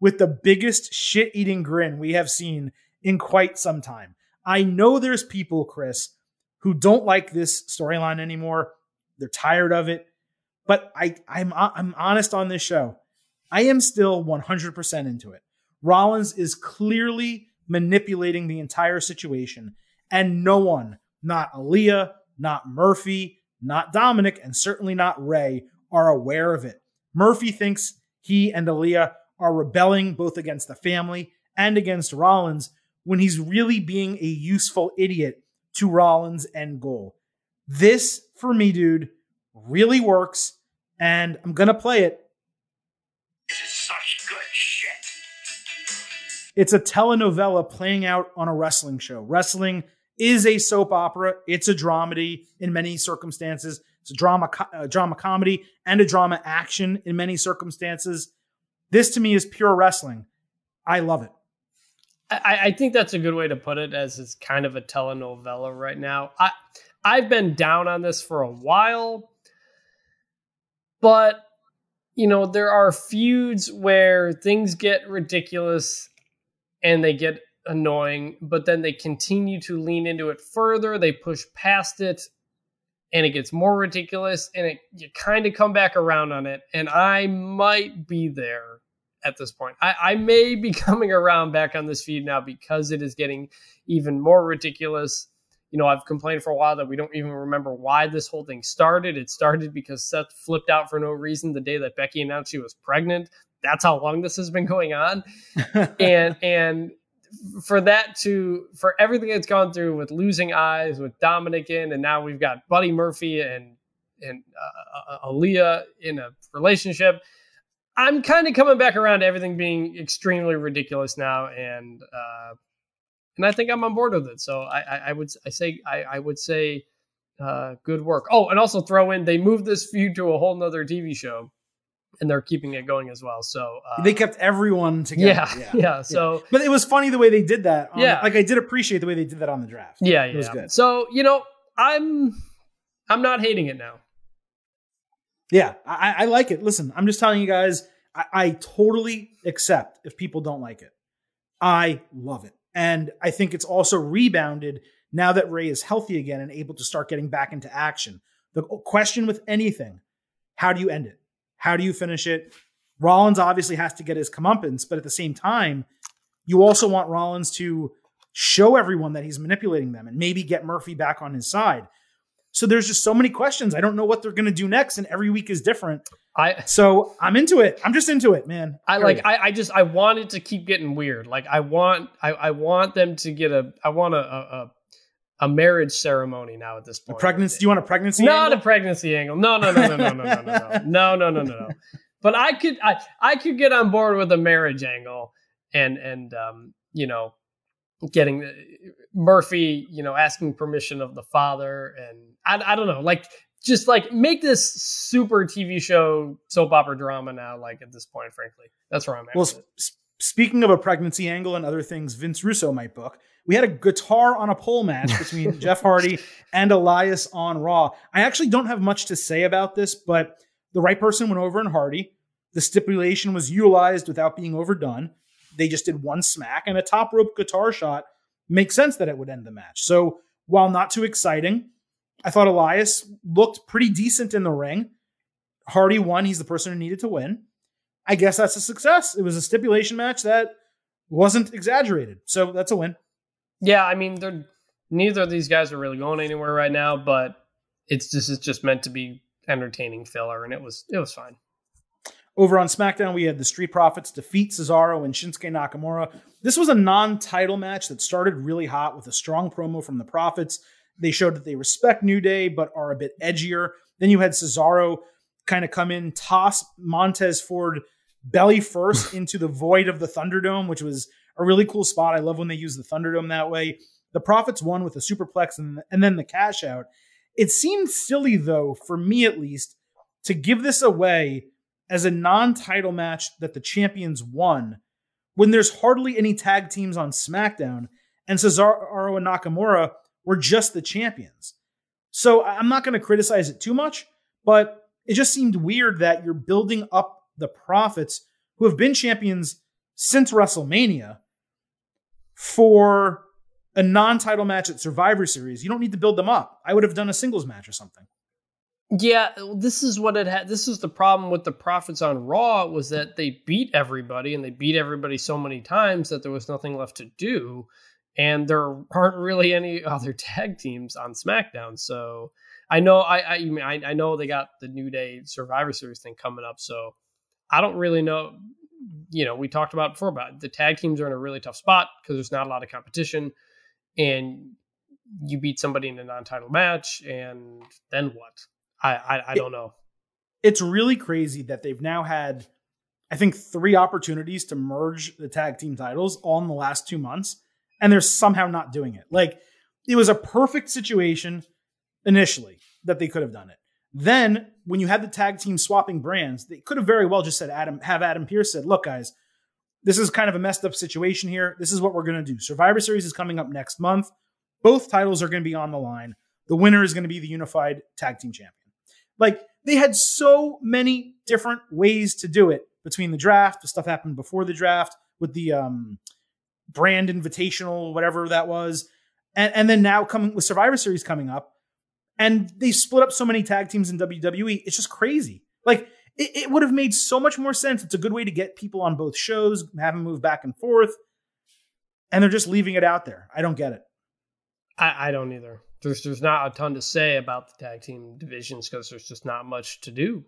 with the biggest shit eating grin we have seen in quite some time. I know there's people, Chris, who don't like this storyline anymore. They're tired of it. But I, I'm, I'm honest on this show. I am still 100% into it. Rollins is clearly manipulating the entire situation, and no one, not Aaliyah, not Murphy, not Dominic, and certainly not Rey, are aware of it. Murphy thinks he and Aaliyah are rebelling both against the family and against Rollins when he's really being a useful idiot to Rollins' end goal. This, for me, dude, really works, and I'm going to play it It's a telenovela playing out on a wrestling show. Wrestling is a soap opera. It's a dramedy in many circumstances. It's a drama, a uh, drama comedy and a drama action in many circumstances. This to me is pure wrestling. I love it. I, I think that's a good way to put it, as it's kind of a telenovela right now. I I've been down on this for a while, but you know there are feuds where things get ridiculous and they get annoying, but then they continue to lean into it further. They push past it, and it gets more ridiculous, and it you kind of come back around on it. And I might be there at this point. I, I may be coming around back on this feed now because it is getting even more ridiculous. You know, I've complained for a while that we don't even remember why this whole thing started. It started because Seth flipped out for no reason the day that Becky announced she was pregnant. That's how long this has been going on. and and for that to for everything that's gone through with losing eyes with Dominic in, and now we've got Buddy Murphy and and uh, uh Aaliyah in a relationship. I'm kind of coming back around to everything being extremely ridiculous now, and uh, and I think I'm on board with it. So I, I, I would I say I, I would say uh, good work. Oh, and also throw in they moved this feud to a whole nother TV show, and they're keeping it going as well. So uh, they kept everyone together. Yeah, yeah. yeah. So, but it was funny the way they did that. Yeah, like I did appreciate the way they did that on the draft. Yeah, yeah. it was good. So you know, I'm I'm not hating it now. Yeah, I, I like it. Listen, I'm just telling you guys, I, I totally accept if people don't like it. I love it. And I think it's also rebounded now that Rey is healthy again and able to start getting back into action. The question with anything, how do you end it? How do you finish it? Rollins obviously has to get his comeuppance, but at the same time, you also want Rollins to show everyone that he's manipulating them and maybe get Murphy back on his side. So there's just so many questions. I don't know what they're going to do next, and every week is different. I so I'm into it. I'm just into it, man. I like. I, I just I want it to keep getting weird. Like I want I, I want them to get a I want a a, a marriage ceremony now at this point. A pregnancy? Do you want a pregnancy? Not angle? a pregnancy angle. No, no, no, no, no, no, no, no, no, no, no, no, no. But I could I I could get on board with a marriage angle and and um you know getting Murphy you know asking permission of the father and I I don't know like just like make this super TV show soap opera drama now. Like at this point, frankly, that's where I'm at. Well, sp- speaking of a pregnancy angle and other things, Vince Russo might book. We had a guitar on a pole match between Jeff Hardy and Elias on Raw. I actually don't have much to say about this, but the right person went over in Hardy. The stipulation was utilized without being overdone. They just did one smack and a top rope guitar shot. Makes sense that it would end the match. So while not too exciting, I thought Elias looked pretty decent in the ring. Hardy won. He's the person who needed to win. I guess that's a success. It was a stipulation match that wasn't exaggerated. So that's a win. Yeah, I mean, they're neither of these guys are really going anywhere right now, but it's just it's just meant to be entertaining filler, and it was it was fine. Over on SmackDown, we had the Street Profits defeat Cesaro and Shinsuke Nakamura. This was a non-title match that started really hot with a strong promo from the Profits. They showed that they respect New Day, but are a bit edgier. Then you had Cesaro kind of come in, toss Montez Ford belly first into the void of the Thunderdome, which was a really cool spot. I love when they use the Thunderdome that way. The Profits won with a superplex and, and then the cash out. It seemed silly, though, for me at least, to give this away as a non title match that the champions won when there's hardly any tag teams on SmackDown and Cesaro and Nakamura were just the champions. So I'm not going to criticize it too much, but it just seemed weird that you're building up the Profits who have been champions since WrestleMania for a non-title match at Survivor Series. You don't need to build them up. I would have done a singles match or something. Yeah, this is what it had. This is the problem with the Profits on Raw was that they beat everybody and they beat everybody so many times that there was nothing left to do, and there aren't really any other tag teams on SmackDown. So I know I I I know they got the New Day Survivor Series thing coming up. So I don't really know. You know, we talked about before about the tag teams are in a really tough spot because there's not a lot of competition, and you beat somebody in a non-title match, and then what? I, I, I don't know. It's really crazy that they've now had, I think, three opportunities to merge the tag team titles all in the last two months, and they're somehow not doing it. Like it was a perfect situation initially that they could have done it. Then when you had the tag team swapping brands, they could have very well just said Adam have Adam Pearce said, "Look, guys, this is kind of a messed up situation here. This is what we're going to do. Survivor Series is coming up next month. Both titles are going to be on the line. The winner is going to be the unified tag team champion." Like they had so many different ways to do it between the draft, the stuff happened before the draft with the um, brand invitational, whatever that was, and, and then now coming with Survivor Series coming up, and they split up so many tag teams in WWE. It's just crazy. Like it, it would have made so much more sense. It's a good way to get people on both shows, have them move back and forth, and they're just leaving it out there. I don't get it. I, I don't either there's there's not a ton to say about the tag team divisions because there's just not much to do.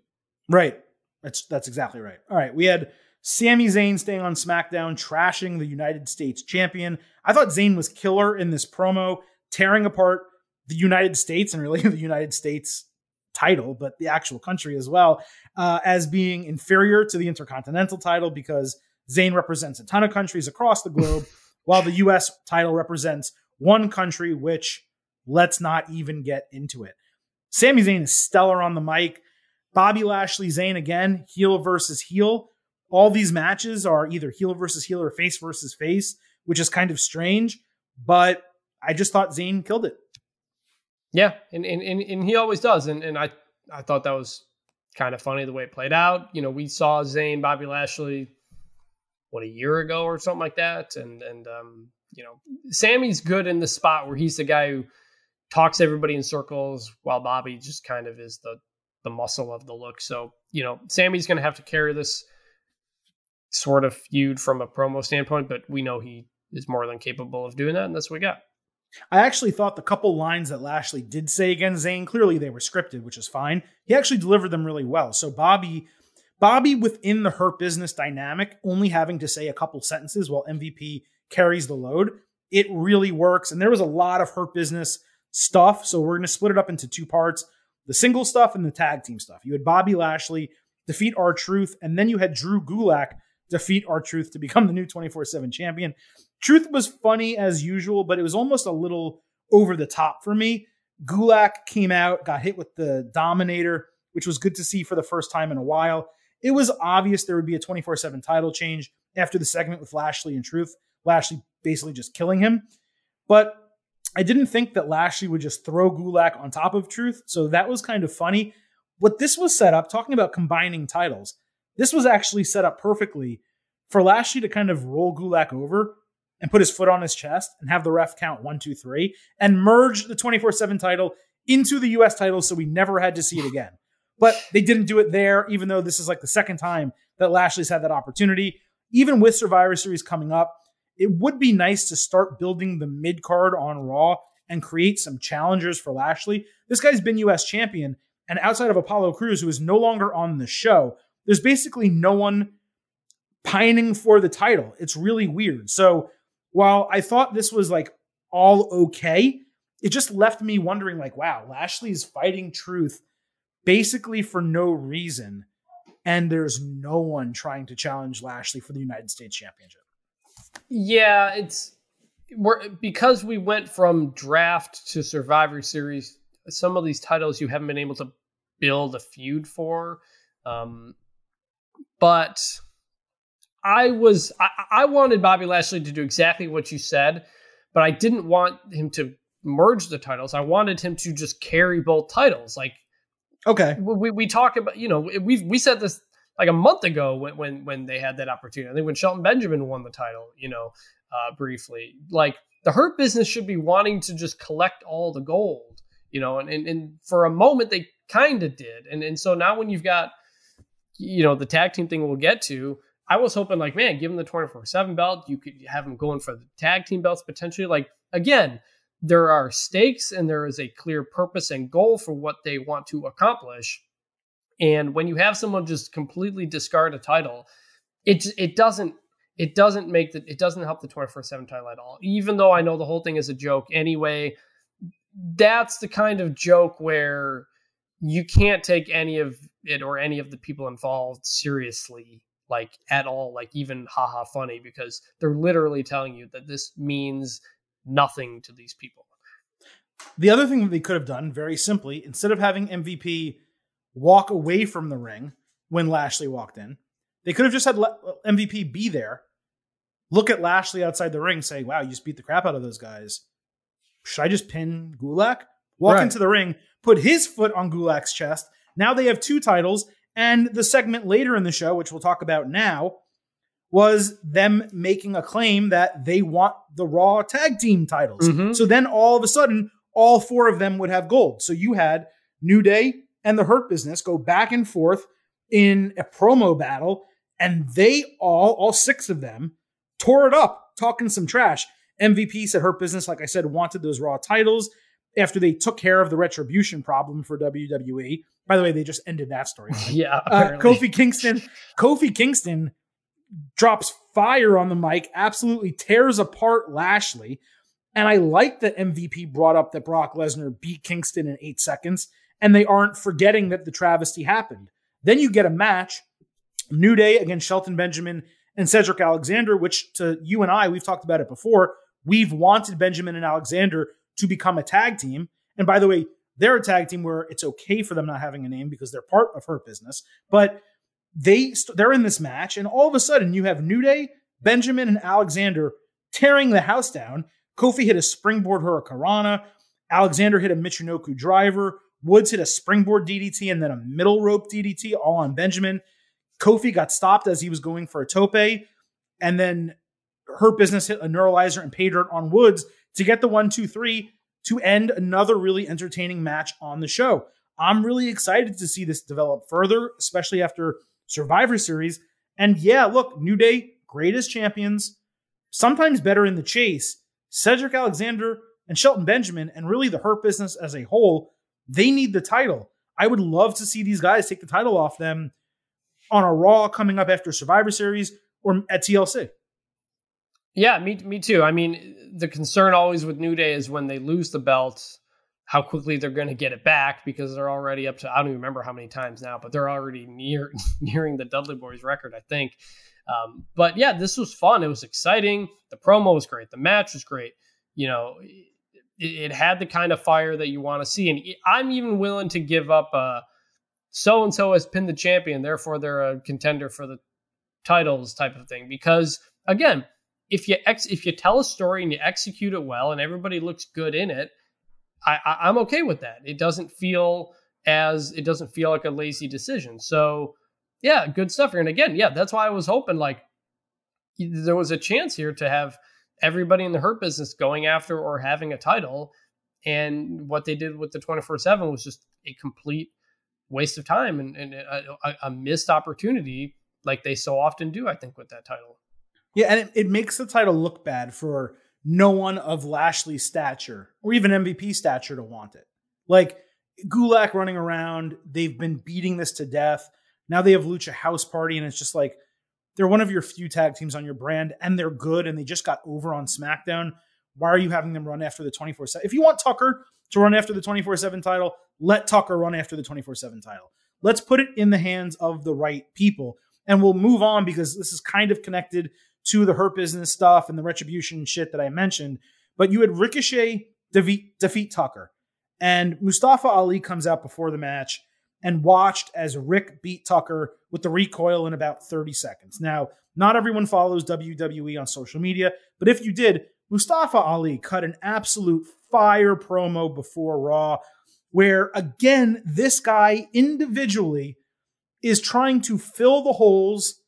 Right. That's that's exactly right. All right. We had Sami Zayn staying on SmackDown, trashing the United States champion. I thought Zayn was killer in this promo, tearing apart the United States and really the United States title, but the actual country as well, uh, as being inferior to the Intercontinental title because Zayn represents a ton of countries across the globe, while the US title represents one country, which let's not even get into it. Sami Zayn is stellar on the mic. Bobby Lashley, Zayn again, heel versus heel. All these matches are either heel versus heel or face versus face, which is kind of strange, but I just thought Zayn killed it. Yeah, and and, and, and he always does. And and I I thought that was kind of funny the way it played out. You know, we saw Zayn, Bobby Lashley, what a year ago or something like that, and and um, you know, Sami's good in the spot where he's the guy who talks everybody in circles, while Bobby just kind of is the the muscle of the look. So you know, Sami's going to have to carry this sort of feud from a promo standpoint, but we know he is more than capable of doing that, and that's what we got. I actually thought the couple lines that Lashley did say against Zayn, clearly they were scripted, which is fine. He actually delivered them really well. So Bobby, Bobby within the Hurt Business dynamic, only having to say a couple sentences while MVP carries the load, it really works. And there was a lot of Hurt Business stuff. So we're going to split it up into two parts: the single stuff and the tag team stuff. You had Bobby Lashley defeat R-Truth, and then you had Drew Gulak defeat R-Truth to become the new 24/7 champion. Truth was funny as usual, but it was almost a little over the top for me. Gulak came out, got hit with the Dominator, which was good to see for the first time in a while. It was obvious there would be a 24 7 title change after the segment with Lashley and Truth. Lashley basically just killing him. But I didn't think that Lashley would just throw Gulak on top of Truth. So that was kind of funny. What this was set up, talking about combining titles, this was actually set up perfectly for Lashley to kind of roll Gulak over and put his foot on his chest and have the ref count one, two, three, and merge the 24 7 title into the US title so we never had to see it again. But they didn't do it there, even though this is like the second time that Lashley's had that opportunity. Even with Survivor Series coming up, it would be nice to start building the mid card on Raw and create some challengers for Lashley. This guy's been US champion, and outside of Apollo Crews, who is no longer on the show, there's basically no one pining for the title. It's really weird. So while I thought this was like all okay, it just left me wondering like, wow, Lashley's fighting truth basically for no reason. And there's no one trying to challenge Lashley for the United States Championship. Yeah, it's we're because we went from draft to Survivor Series. Some of these titles you haven't been able to build a feud for, um, but I was I, I wanted Bobby Lashley to do exactly what you said, but I didn't want him to merge the titles. I wanted him to just carry both titles. Like, okay, we we talk about you know we we said this like a month ago when when when they had that opportunity. I think when Shelton Benjamin won the title, you know, uh, briefly, like the Hurt Business should be wanting to just collect all the gold, you know, and and, and for a moment they kind of did, and and so now when you've got you know the tag team thing we'll get to I was hoping, like, man, give him the 24 7 belt. You could have him going for the tag team belts potentially. Like, again, there are stakes and there is a clear purpose and goal for what they want to accomplish. And when you have someone just completely discard a title, it it doesn't it doesn't make the it doesn't help the 24 7 title at all. Even though I know the whole thing is a joke anyway, that's the kind of joke where you can't take any of it or any of the people involved seriously like at all, like even haha funny because they're literally telling you that this means nothing to these people. The other thing that they could have done very simply, instead of having MVP walk away from the ring when Lashley walked in, they could have just had uh, MVP be there, look at Lashley outside the ring, say, Wow, you just beat the crap out of those guys. Should I just pin Gulak? Walk right. into the ring, put his foot on Gulak's chest. Now they have two titles, and the segment later in the show, which we'll talk about now, was them making a claim that they want the Raw tag team titles. Mm-hmm. So then all of a sudden, all four of them would have gold. So you had New Day and the Hurt Business go back and forth in a promo battle, and they all, all six of them, tore it up, talking some trash. MVP said Hurt Business, like I said, wanted those Raw titles after they took care of the retribution problem for WWE. By the way, they just ended that story. yeah. Uh, Kofi Kingston. Kofi Kingston drops fire on the mic, absolutely tears apart Lashley. And I like that MVP brought up that Brock Lesnar beat Kingston in eight seconds, and they aren't forgetting that the travesty happened. Then you get a match, New Day against Shelton Benjamin and Cedric Alexander, which to you and I, we've talked about it before. We've wanted Benjamin and Alexander to become a tag team. And by the way, they're a tag team where it's okay for them not having a name because they're part of Hurt Business. But they they're in this match, and all of a sudden you have New Day, Benjamin, and Alexander tearing the house down. Kofi hit a springboard hurricanrana. Alexander hit a Michinoku driver. Woods hit a springboard DDT and then a middle rope DDT, all on Benjamin. Kofi got stopped as he was going for a tope, and then Hurt Business hit a neuralizer and pay dirt on Woods to get the one, two, three to end another really entertaining match on the show. I'm really excited to see this develop further, especially after Survivor Series. And yeah, look, New Day, greatest champions, sometimes better in the chase. Cedric Alexander and Shelton Benjamin, and really the Hurt business as a whole, they need the title. I would love to see these guys take the title off them on a Raw coming up after Survivor Series or at TLC. Yeah, me me too. I mean, the concern always with New Day is when they lose the belt, how quickly they're going to get it back because they're already up to I don't even remember how many times now, but they're already near nearing the Dudley Boyz record, I think. Um, but yeah, this was fun. It was exciting. The promo was great. The match was great. You know, it, it had the kind of fire that you want to see, and I'm even willing to give up a so and so has pinned the champion, therefore they're a contender for the titles type of thing. Because again, if you ex- if you tell a story and you execute it well and everybody looks good in it, I, I I'm okay with that. It doesn't feel as it doesn't feel like a lazy decision. So yeah, good stuff here. And again, yeah, that's why I was hoping like there was a chance here to have everybody in the hurt business going after or having a title. And what they did with the 24 7 was just a complete waste of time and, and a, a, missed opportunity like they so often do, I think, with that title. Yeah, and it, it makes the title look bad for no one of Lashley's stature or even MVP stature to want it. Like Gulak running around, they've been beating this to death. Now they have Lucha House Party, and it's just like they're one of your few tag teams on your brand, and they're good, and they just got over on SmackDown. Why are you having them run after the 24 7? If you want Tucker to run after the 24 7 title, let Tucker run after the 24 7 title. Let's put it in the hands of the right people. And we'll move on because this is kind of connected to the Hurt Business stuff and the retribution shit that I mentioned. But you had Ricochet defeat, defeat Tucker. And Mustafa Ali comes out before the match and watched as Rick beat Tucker with the recoil in about 30 seconds. Now, not everyone follows WWE on social media, but if you did, Mustafa Ali cut an absolute fire promo before Raw, where again, this guy individually is trying to fill the holes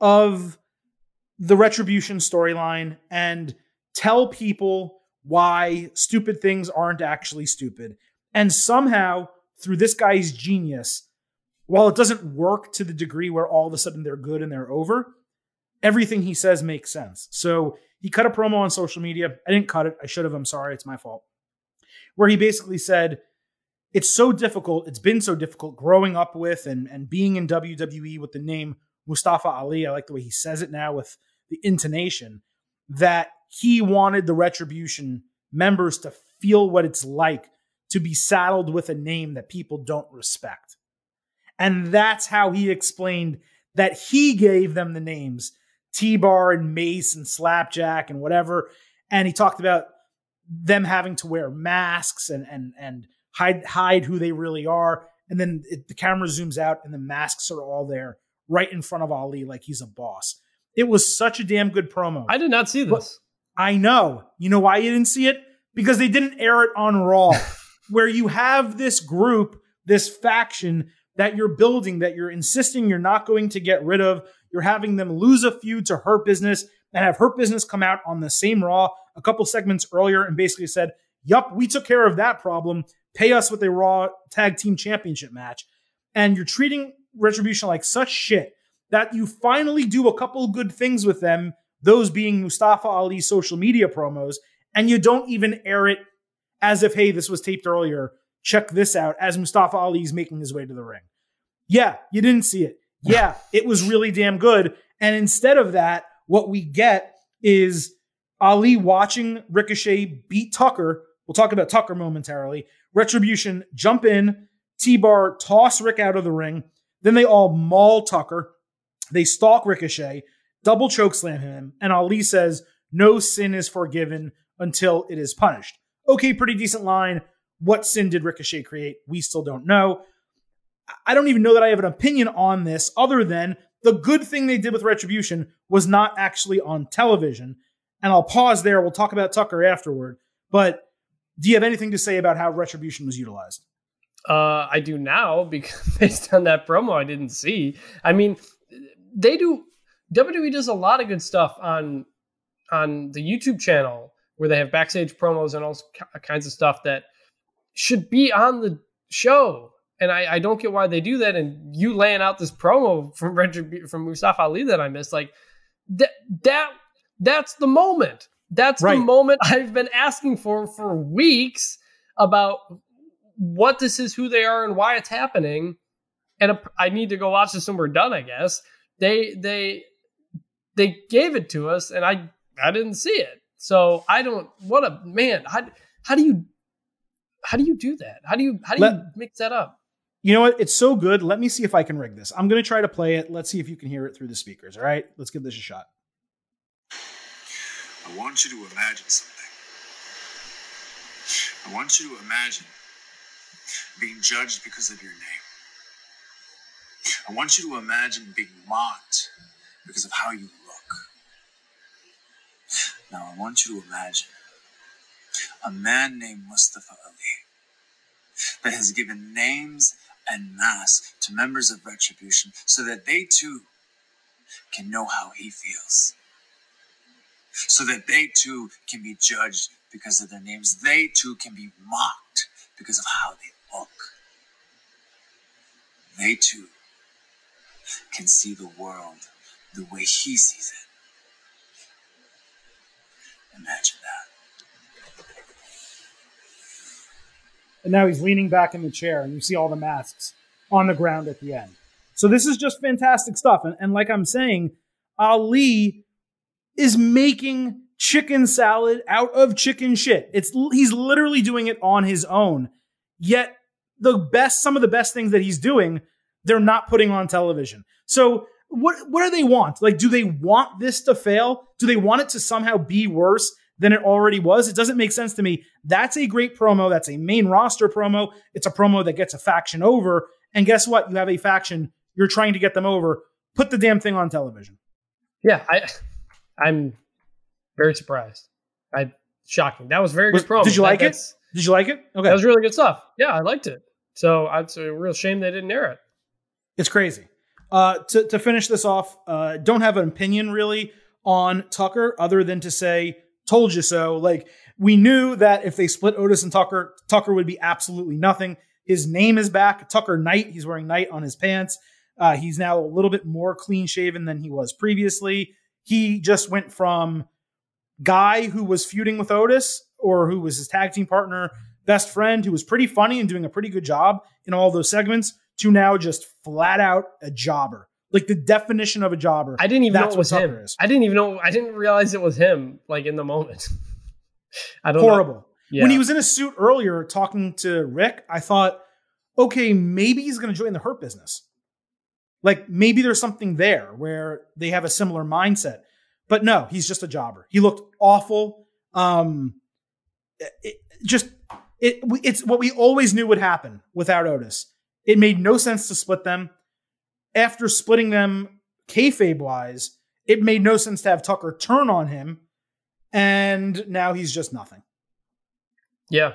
of the retribution storyline and tell people why stupid things aren't actually stupid. And somehow, through this guy's genius, while it doesn't work to the degree where all of a sudden they're good and they're over, everything he says makes sense. So he cut a promo on social media. I didn't cut it. I should have. I'm sorry. It's my fault. Where he basically said, It's so difficult. It's been so difficult growing up with and, and being in WWE with the name Mustafa Ali. I like the way he says it now with the intonation that he wanted the Retribution members to feel what it's like to be saddled with a name that people don't respect. And that's how he explained that he gave them the names T Bar and Mace and Slapjack and whatever. And he talked about them having to wear masks and and and hide hide who they really are. And then it, the camera zooms out and the masks are all there right in front of Ali like he's a boss. It was such a damn good promo. I did not see this. But I know. You know why you didn't see it? Because they didn't air it on Raw, where you have this group, this faction that you're building, that you're insisting you're not going to get rid of. You're having them lose a feud to Hurt Business and have Hurt Business come out on the same Raw a couple segments earlier and basically said, Yup, we took care of that problem. Pay us with a Raw Tag Team Championship match. And you're treating Retribution like such shit that you finally do a couple good things with them, those being Mustafa Ali's social media promos, and you don't even air it as if, hey, this was taped earlier. Check this out as Mustafa Ali's making his way to the ring. Yeah, you didn't see it. Yeah, it was really damn good. And instead of that, what we get is Ali watching Ricochet beat Tucker. We'll talk about Tucker momentarily. Retribution jump in, T Bar toss Rick out of the ring. Then they all maul Tucker. They stalk Ricochet, double chokeslam him, and Ali says, No sin is forgiven until it is punished. Okay, pretty decent line. What sin did Ricochet create? We still don't know. I don't even know that I have an opinion on this other than the good thing they did with Retribution was not actually on television. And I'll pause there. We'll talk about Tucker afterward. But do you have anything to say about how Retribution was utilized? Uh, I do now because based on that promo, I didn't see. I mean, they do. WWE does a lot of good stuff on on the YouTube channel where they have backstage promos and all kinds of stuff that should be on the show. And I, I don't get why they do that. And you laying out this promo from Retrib- from Mustafa Ali that I missed, like that that that's the moment. That's right. the moment I've been asking for for weeks about what this is, who they are, and why it's happening. And I need to go watch this when we're done. I guess they they they gave it to us, and I I didn't see it. So I don't. What a man! How how do you how do you do that? How do you how do Let, you mix that up? You know what? It's so good. Let me see if I can rig this. I'm going to try to play it. Let's see if you can hear it through the speakers. All right, let's give this a shot. I want you to imagine something. I want you to imagine being judged because of your name. I want you to imagine being mocked because of how you look. Now, I want you to imagine a man named Mustafa Ali that has given names and masks to members of Retribution so that they too can know how he feels. So that they too can be judged because of their names. They too can be mocked because of how they look. They too can see the world the way he sees it. Imagine that. and now he's leaning back in the chair, and you see all the masks on the ground at the end. So this is just fantastic stuff. And, and like I'm saying, Ali is making chicken salad out of chicken shit. It's he's literally doing it on his own. Yet the best, some of the best things that he's doing, they're not putting on television. So what what do they want? Like, do they want this to fail? Do they want it to somehow be worse than it already was. It doesn't make sense to me. That's a great promo. That's a main roster promo. It's a promo that gets a faction over. And guess what? You have a faction. You're trying to get them over. Put the damn thing on television. Yeah, I, I'm very surprised. I shocking. That was very good promo. Did you like that, it? Did you like it? Okay, that was really good stuff. Yeah, I liked it. So it's a real shame they didn't air it. It's crazy. Uh, to to finish this off, uh, don't have an opinion really on Tucker other than to say told you so. Like we knew that if they split Otis and Tucker, Tucker would be absolutely nothing. His name is back, Tucker Knight. He's wearing Knight on his pants. Uh, he's now a little bit more clean shaven than he was previously. He just went from guy who was feuding with Otis or who was his tag team partner, best friend, who was pretty funny and doing a pretty good job in all those segments, to now just flat out a jobber like the definition of a jobber. I didn't even know it was him. Is. I didn't even know. I didn't realize it was him. Like in the moment. I don't horrible. Yeah. When he was in a suit earlier talking to Rick, I thought, okay, maybe he's going to join the hurt business. Like maybe there's something there where they have a similar mindset. But no, he's just a jobber. He looked awful. Um, it, just it, it's what we always knew would happen without Otis. It made no sense to split them after splitting them kayfabe wise, it made no sense to have Tucker turn on him, and now he's just nothing. Yeah,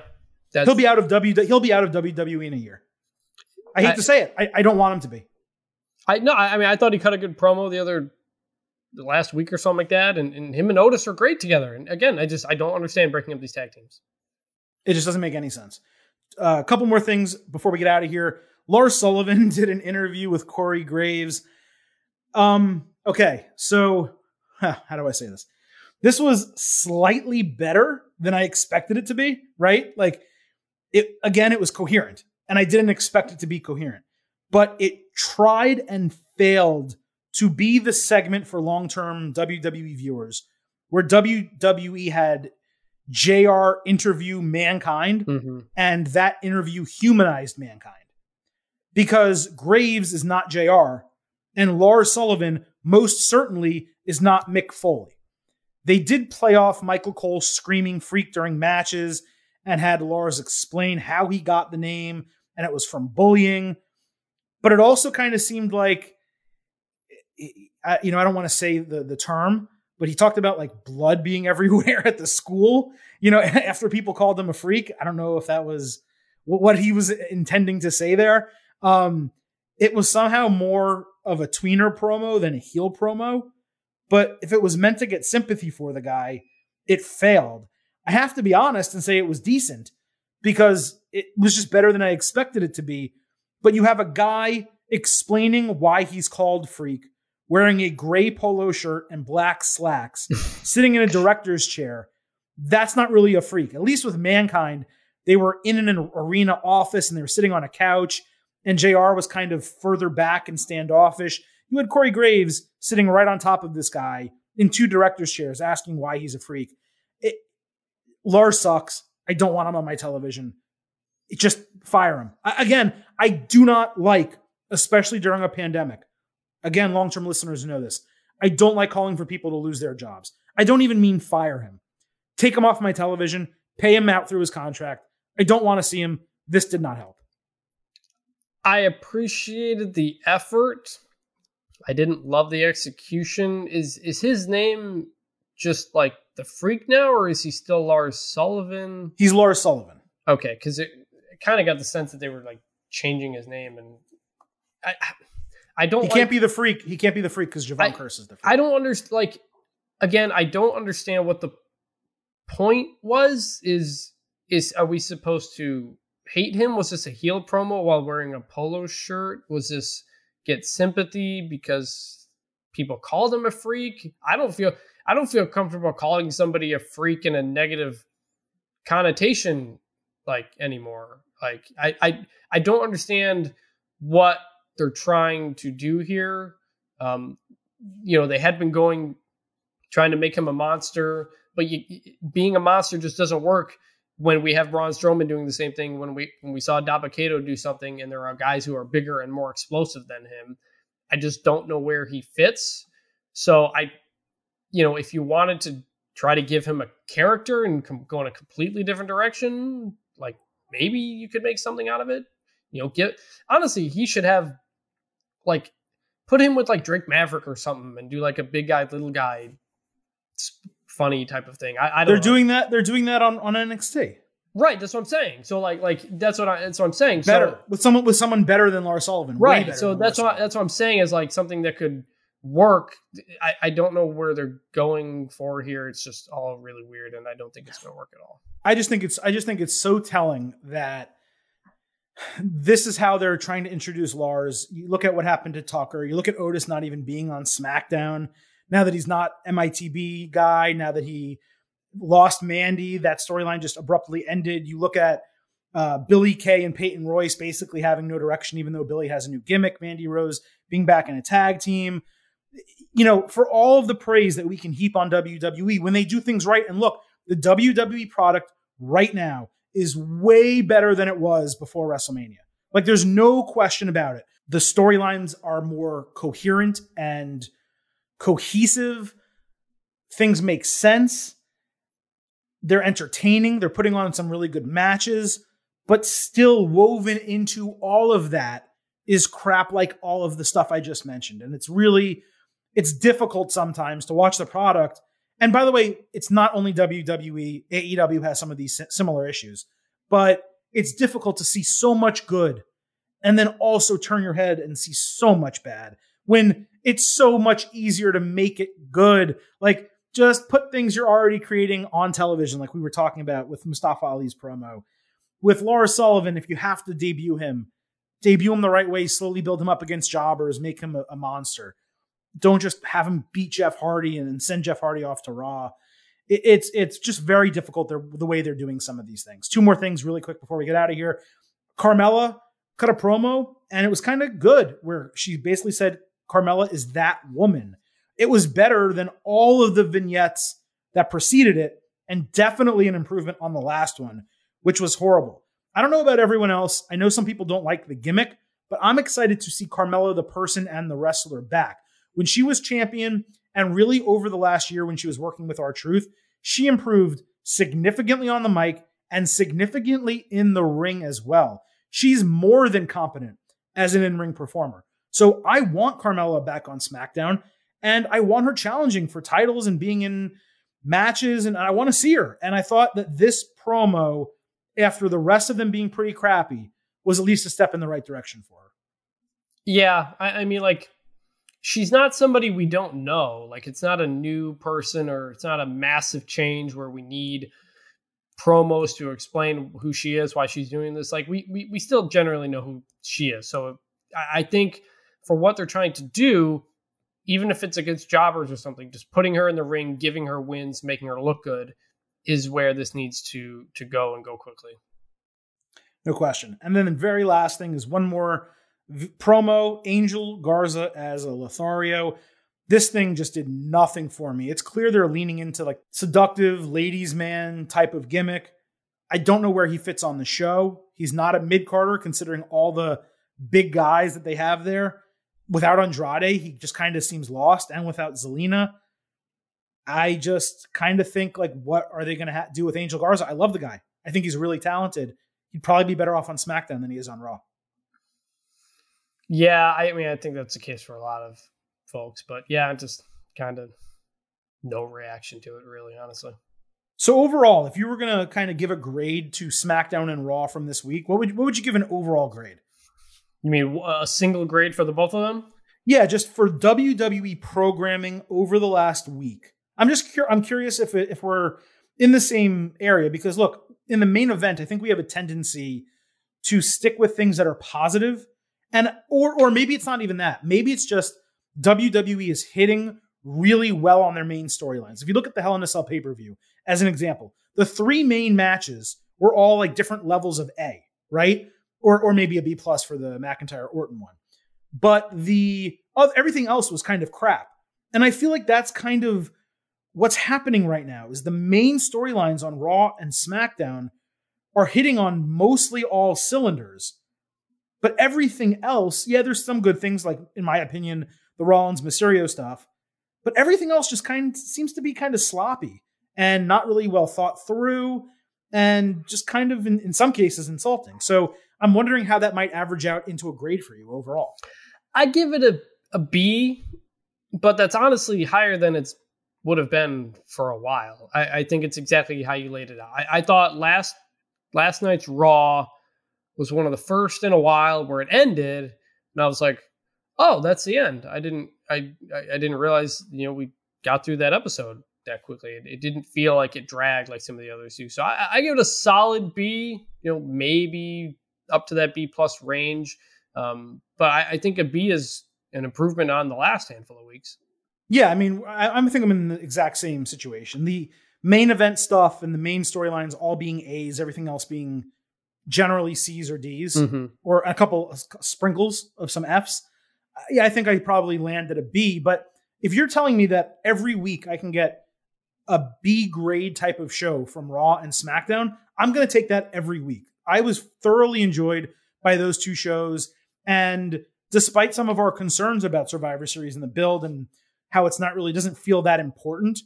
he'll be out of W. He'll be out of WWE in a year. I hate I, to say it. I, I, don't want him to be. I no. I mean, I thought he cut a good promo the other the last week or something like that, and, and him and Otis are great together. And again, I just I don't understand breaking up these tag teams. It just doesn't make any sense. Uh, a couple more things before we get out of here. Lars Sullivan did an interview with Corey Graves. Um, okay, so how do I say this? This was slightly better than I expected it to be, right? Like it again, it was coherent, and I didn't expect it to be coherent, but it tried and failed to be the segment for long term WWE viewers where WWE had JR interview Mankind Mhm. and that interview humanized Mankind. Because Graves is not JR and Lars Sullivan most certainly is not Mick Foley. They did play off Michael Cole's screaming freak during matches and had Lars explain how he got the name and it was from bullying. But it also kind of seemed like, you know, I don't want to say the, the term, but he talked about like blood being everywhere at the school, you know, after people called him a freak. I don't know if that was what he was intending to say there. Um, it was somehow more of a tweener promo than a heel promo. But if it was meant to get sympathy for the guy, it failed. I have to be honest and say it was decent because it was just better than I expected it to be. But you have a guy explaining why he's called freak, wearing a gray polo shirt and black slacks, sitting in a director's chair. That's not really a freak. At least with Mankind, they were in an arena office and they were sitting on a couch, and JR was kind of further back and standoffish. You had Corey Graves sitting right on top of this guy in two director's chairs asking why he's a freak. It, Lars sucks. I don't want him on my television. It- just fire him. I- again, I do not like, especially during a pandemic. Again, long term listeners know this. I don't like calling for people to lose their jobs. I don't even mean fire him. Take him off my television, pay him out through his contract. I don't want to see him. This did not help. I appreciated the effort. I didn't love the execution. Is is his name just like the freak now, or is he still Lars Sullivan? He's Lars Sullivan. Okay, because it, it kind of got the sense that they were like changing his name, and I I don't. He like- can't be the freak. He can't be the freak because Javon Curse is the freak. I don't understand. Like again, I don't understand what the point was. Is is are we supposed to hate him? Was this a heel promo while wearing a polo shirt? Was this get sympathy because people called him a freak? I don't feel I don't feel comfortable calling somebody a freak in a negative connotation like anymore. Like I I I don't understand what they're trying to do here. Um, you know, they had been going trying to make him a monster, but you, being a monster just doesn't work when we have Braun Strowman doing the same thing. When we when we saw Dabba-Kato do something, and there are guys who are bigger and more explosive than him. I just don't know where he fits. So I, you know, if you wanted to try to give him a character and com- go in a completely different direction, like maybe you could make something out of it. You know, get honestly, he should have like put him with like Drake Maverick or something and do like a big guy, little guy, funny type of thing. I, I don't. They're know. doing that. They're doing that on, on NXT. right. That's what I'm saying. So like, like that's what I. That's what I'm saying. Better So, with someone with someone better than Lars Sullivan. right. So that's what Sullivan. that's what I'm saying is like something that could work. I, I don't know where they're going for here. It's just all really weird, and I don't think it's going to work at all. I just think it's I just think it's so telling that this is how they're trying to introduce Lars. You look at what happened to Tucker. You look at Otis not even being on SmackDown. Now that he's not MITB guy, now that he lost Mandy, that storyline just abruptly ended. You look at uh, Billie Kay and Peyton Royce basically having no direction, even though Billie has a new gimmick. Mandy Rose being back in a tag team. You know, for all of the praise that we can heap on WWE when they do things right, and look, the WWE product right now is way better than it was before WrestleMania. Like, there's no question about it. The storylines are more coherent and cohesive. Things make sense. They're entertaining. They're putting on some really good matches, but still woven into all of that is crap like all of the stuff I just mentioned. And it's really, it's difficult sometimes to watch the product and by the way, it's not only WWE, AEW has some of these similar issues, but it's difficult to see so much good and then also turn your head and see so much bad when it's so much easier to make it good. Like just put things you're already creating on television, like we were talking about with Mustafa Ali's promo. With Lars Sullivan, if you have to debut him, debut him the right way, slowly build him up against jobbers, make him a, a monster don't just have him beat Jeff Hardy and then send Jeff Hardy off to Raw. It, it's it's just very difficult the way they're doing some of these things. Two more things really quick before we get out of here. Carmella cut a promo and it was kind of good where she basically said Carmella is that woman. It was better than all of the vignettes that preceded it, and definitely an improvement on the last one, which was horrible. I don't know about everyone else. I know some people don't like the gimmick, but I'm excited to see Carmella, the person and the wrestler, back. When she was champion, and really over the last year when she was working with R-Truth, she improved significantly on the mic and significantly in the ring as well. She's more than competent as an in ring performer. So I want Carmella back on SmackDown and I want her challenging for titles and being in matches and I want to see her. And I thought that this promo, after the rest of them being pretty crappy, was at least a step in the right direction for her. Yeah, I, I mean, like she's not somebody we don't know. Like it's not a new person or it's not a massive change where we need promos to explain who she is, why she's doing this. Like we we, we still generally know who she is. So I, I think for what they're trying to do, even if it's against jobbers or something, just putting her in the ring, giving her wins, making her look good is where this needs to to go and go quickly. No question. And then the very last thing is one more v- promo Angel Garza as a Lothario. This thing just did nothing for me. It's clear they're leaning into like seductive ladies man type of gimmick. I don't know where he fits on the show. He's not a mid carder considering all the big guys that they have there. Without Andrade, he just kind of seems lost, and without Zelina, I just kind of think like, what are they going to ha- do with Angel Garza? I love the guy. I think he's really talented. He'd probably be better off on SmackDown than he is on Raw. Yeah, I mean, I think that's the case for a lot of folks, but yeah, just kind of no reaction to it, really, honestly. So overall, if you were going to kind of give a grade to SmackDown and Raw from this week, what would what would you give an overall grade? You mean uh, a single grade for the both of them? Yeah, just for WWE programming over the last week. I'm just cur- I'm curious if it, if we're in the same area because look, in the main event, I think we have a tendency to stick with things that are positive and or or maybe it's not even that. Maybe it's just WWE is hitting really well on their main storylines. If you look at the Hell in a Cell pay-per-view as an example, the three main matches were all like different levels of A, right? Or or maybe a B plus for the McIntyre Orton one. But the of everything else was kind of crap. And I feel like that's kind of what's happening right now is the main storylines on Raw and SmackDown are hitting on mostly all cylinders. But everything else, yeah, there's some good things, like in my opinion, the Rollins Mysterio stuff. But everything else just kind of seems to be kind of sloppy and not really well thought through, and just kind of in, in some cases insulting. So I'm wondering how that might average out into a grade for you overall. I give it a, a B, but that's honestly higher than it's would have been for a while. I, I think it's exactly how you laid it out. I, I thought last last night's Raw was one of the first in a while where it ended, and I was like, "Oh, that's the end." I didn't, I, I didn't realize, you know, we got through that episode that quickly. It, it didn't feel like it dragged like some of the others do. So I, I give it a solid B. You know, maybe up to that B plus range. Um, but I, I think a B is an improvement on the last handful of weeks. Yeah, I mean, I, I think I'm in the exact same situation. The main event stuff and the main storylines all being A's, everything else being generally C's or D's, mm-hmm. or a couple sprinkles of some F's. Yeah, I think I probably landed a B. But if you're telling me that every week I can get a B grade type of show from Raw and SmackDown, I'm going to take that every week. I was thoroughly enjoyed by those two shows. And despite some of our concerns about Survivor Series and the build and how it's not really doesn't feel that important,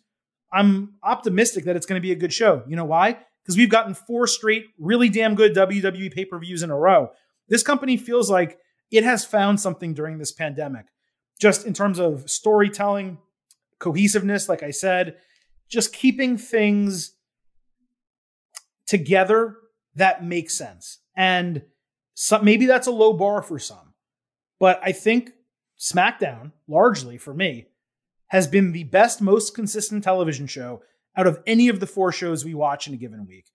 I'm optimistic that it's going to be a good show. You know why? because we've gotten four straight really damn good WWE pay per views in a row. This company feels like it has found something during this pandemic, just in terms of storytelling, cohesiveness, like I said, just keeping things together that makes sense. And some, maybe that's a low bar for some, but I think SmackDown, largely for me, has been the best, most consistent television show out of any of the four shows we watch in a given week.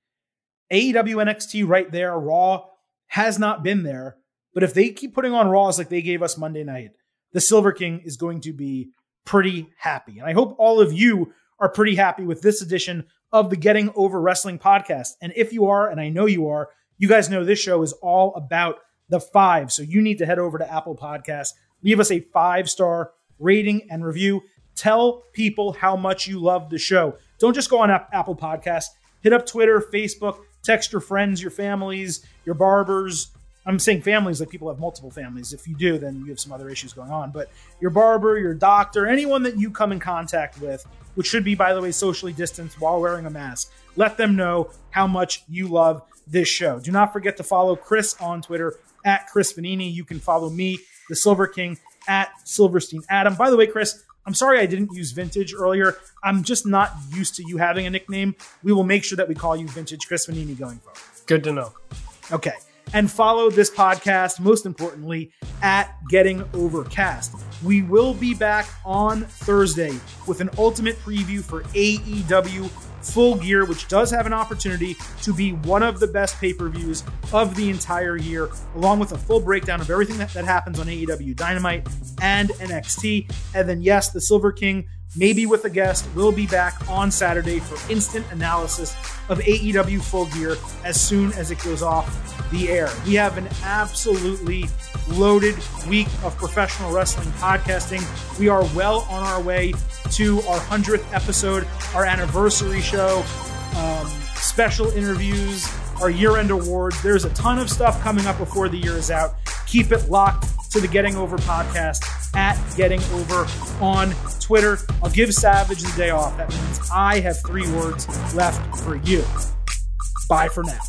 AEW NXT right there, Raw has not been there. But if they keep putting on Raws like they gave us Monday night, the Silver King is going to be pretty happy. And I hope all of you are pretty happy with this edition of the Getting Over Wrestling podcast. And if you are, and I know you are, you guys know this show is all about the five. So you need to head over to Apple Podcasts, Leave us a five star rating and review. Tell people how much you love the show. Don't just go on Apple Podcasts. Hit up Twitter, Facebook, text your friends, your families, your barbers. I'm saying families like people have multiple families. If you do, then you have some other issues going on. But your barber, your doctor, anyone that you come in contact with, which should be, by the way, socially distanced while wearing a mask, let them know how much you love this show. Do not forget to follow Chris on Twitter at Chris Vannini. You can follow me, the Silver King, at Silverstein Adam. By the way, Chris, I'm sorry I didn't use vintage earlier. I'm just not used to you having a nickname. We will make sure that we call you Vintage Chris Vannini going forward. Good to know. Okay. And follow this podcast, most importantly, at Getting Overcast. We will be back on Thursday with an ultimate preview for AEW Full Gear, which does have an opportunity to be one of the best pay per views of the entire year, along with a full breakdown of everything that, that happens on AEW Dynamite and NXT. And then, yes, the Silver King, maybe with a guest, We'll be back on Saturday for instant analysis of AEW Full Gear as soon as it goes off the air. We have an absolutely loaded week of professional wrestling podcasting. We are well on our way to our 100th episode, our anniversary show, um, special interviews, our year end award. There's a ton of stuff coming up before the year is out. Keep it locked to the Getting Over podcast at Getting Over on Twitter. I'll give Savage the day off. That means I have three words left for you. Bye for now.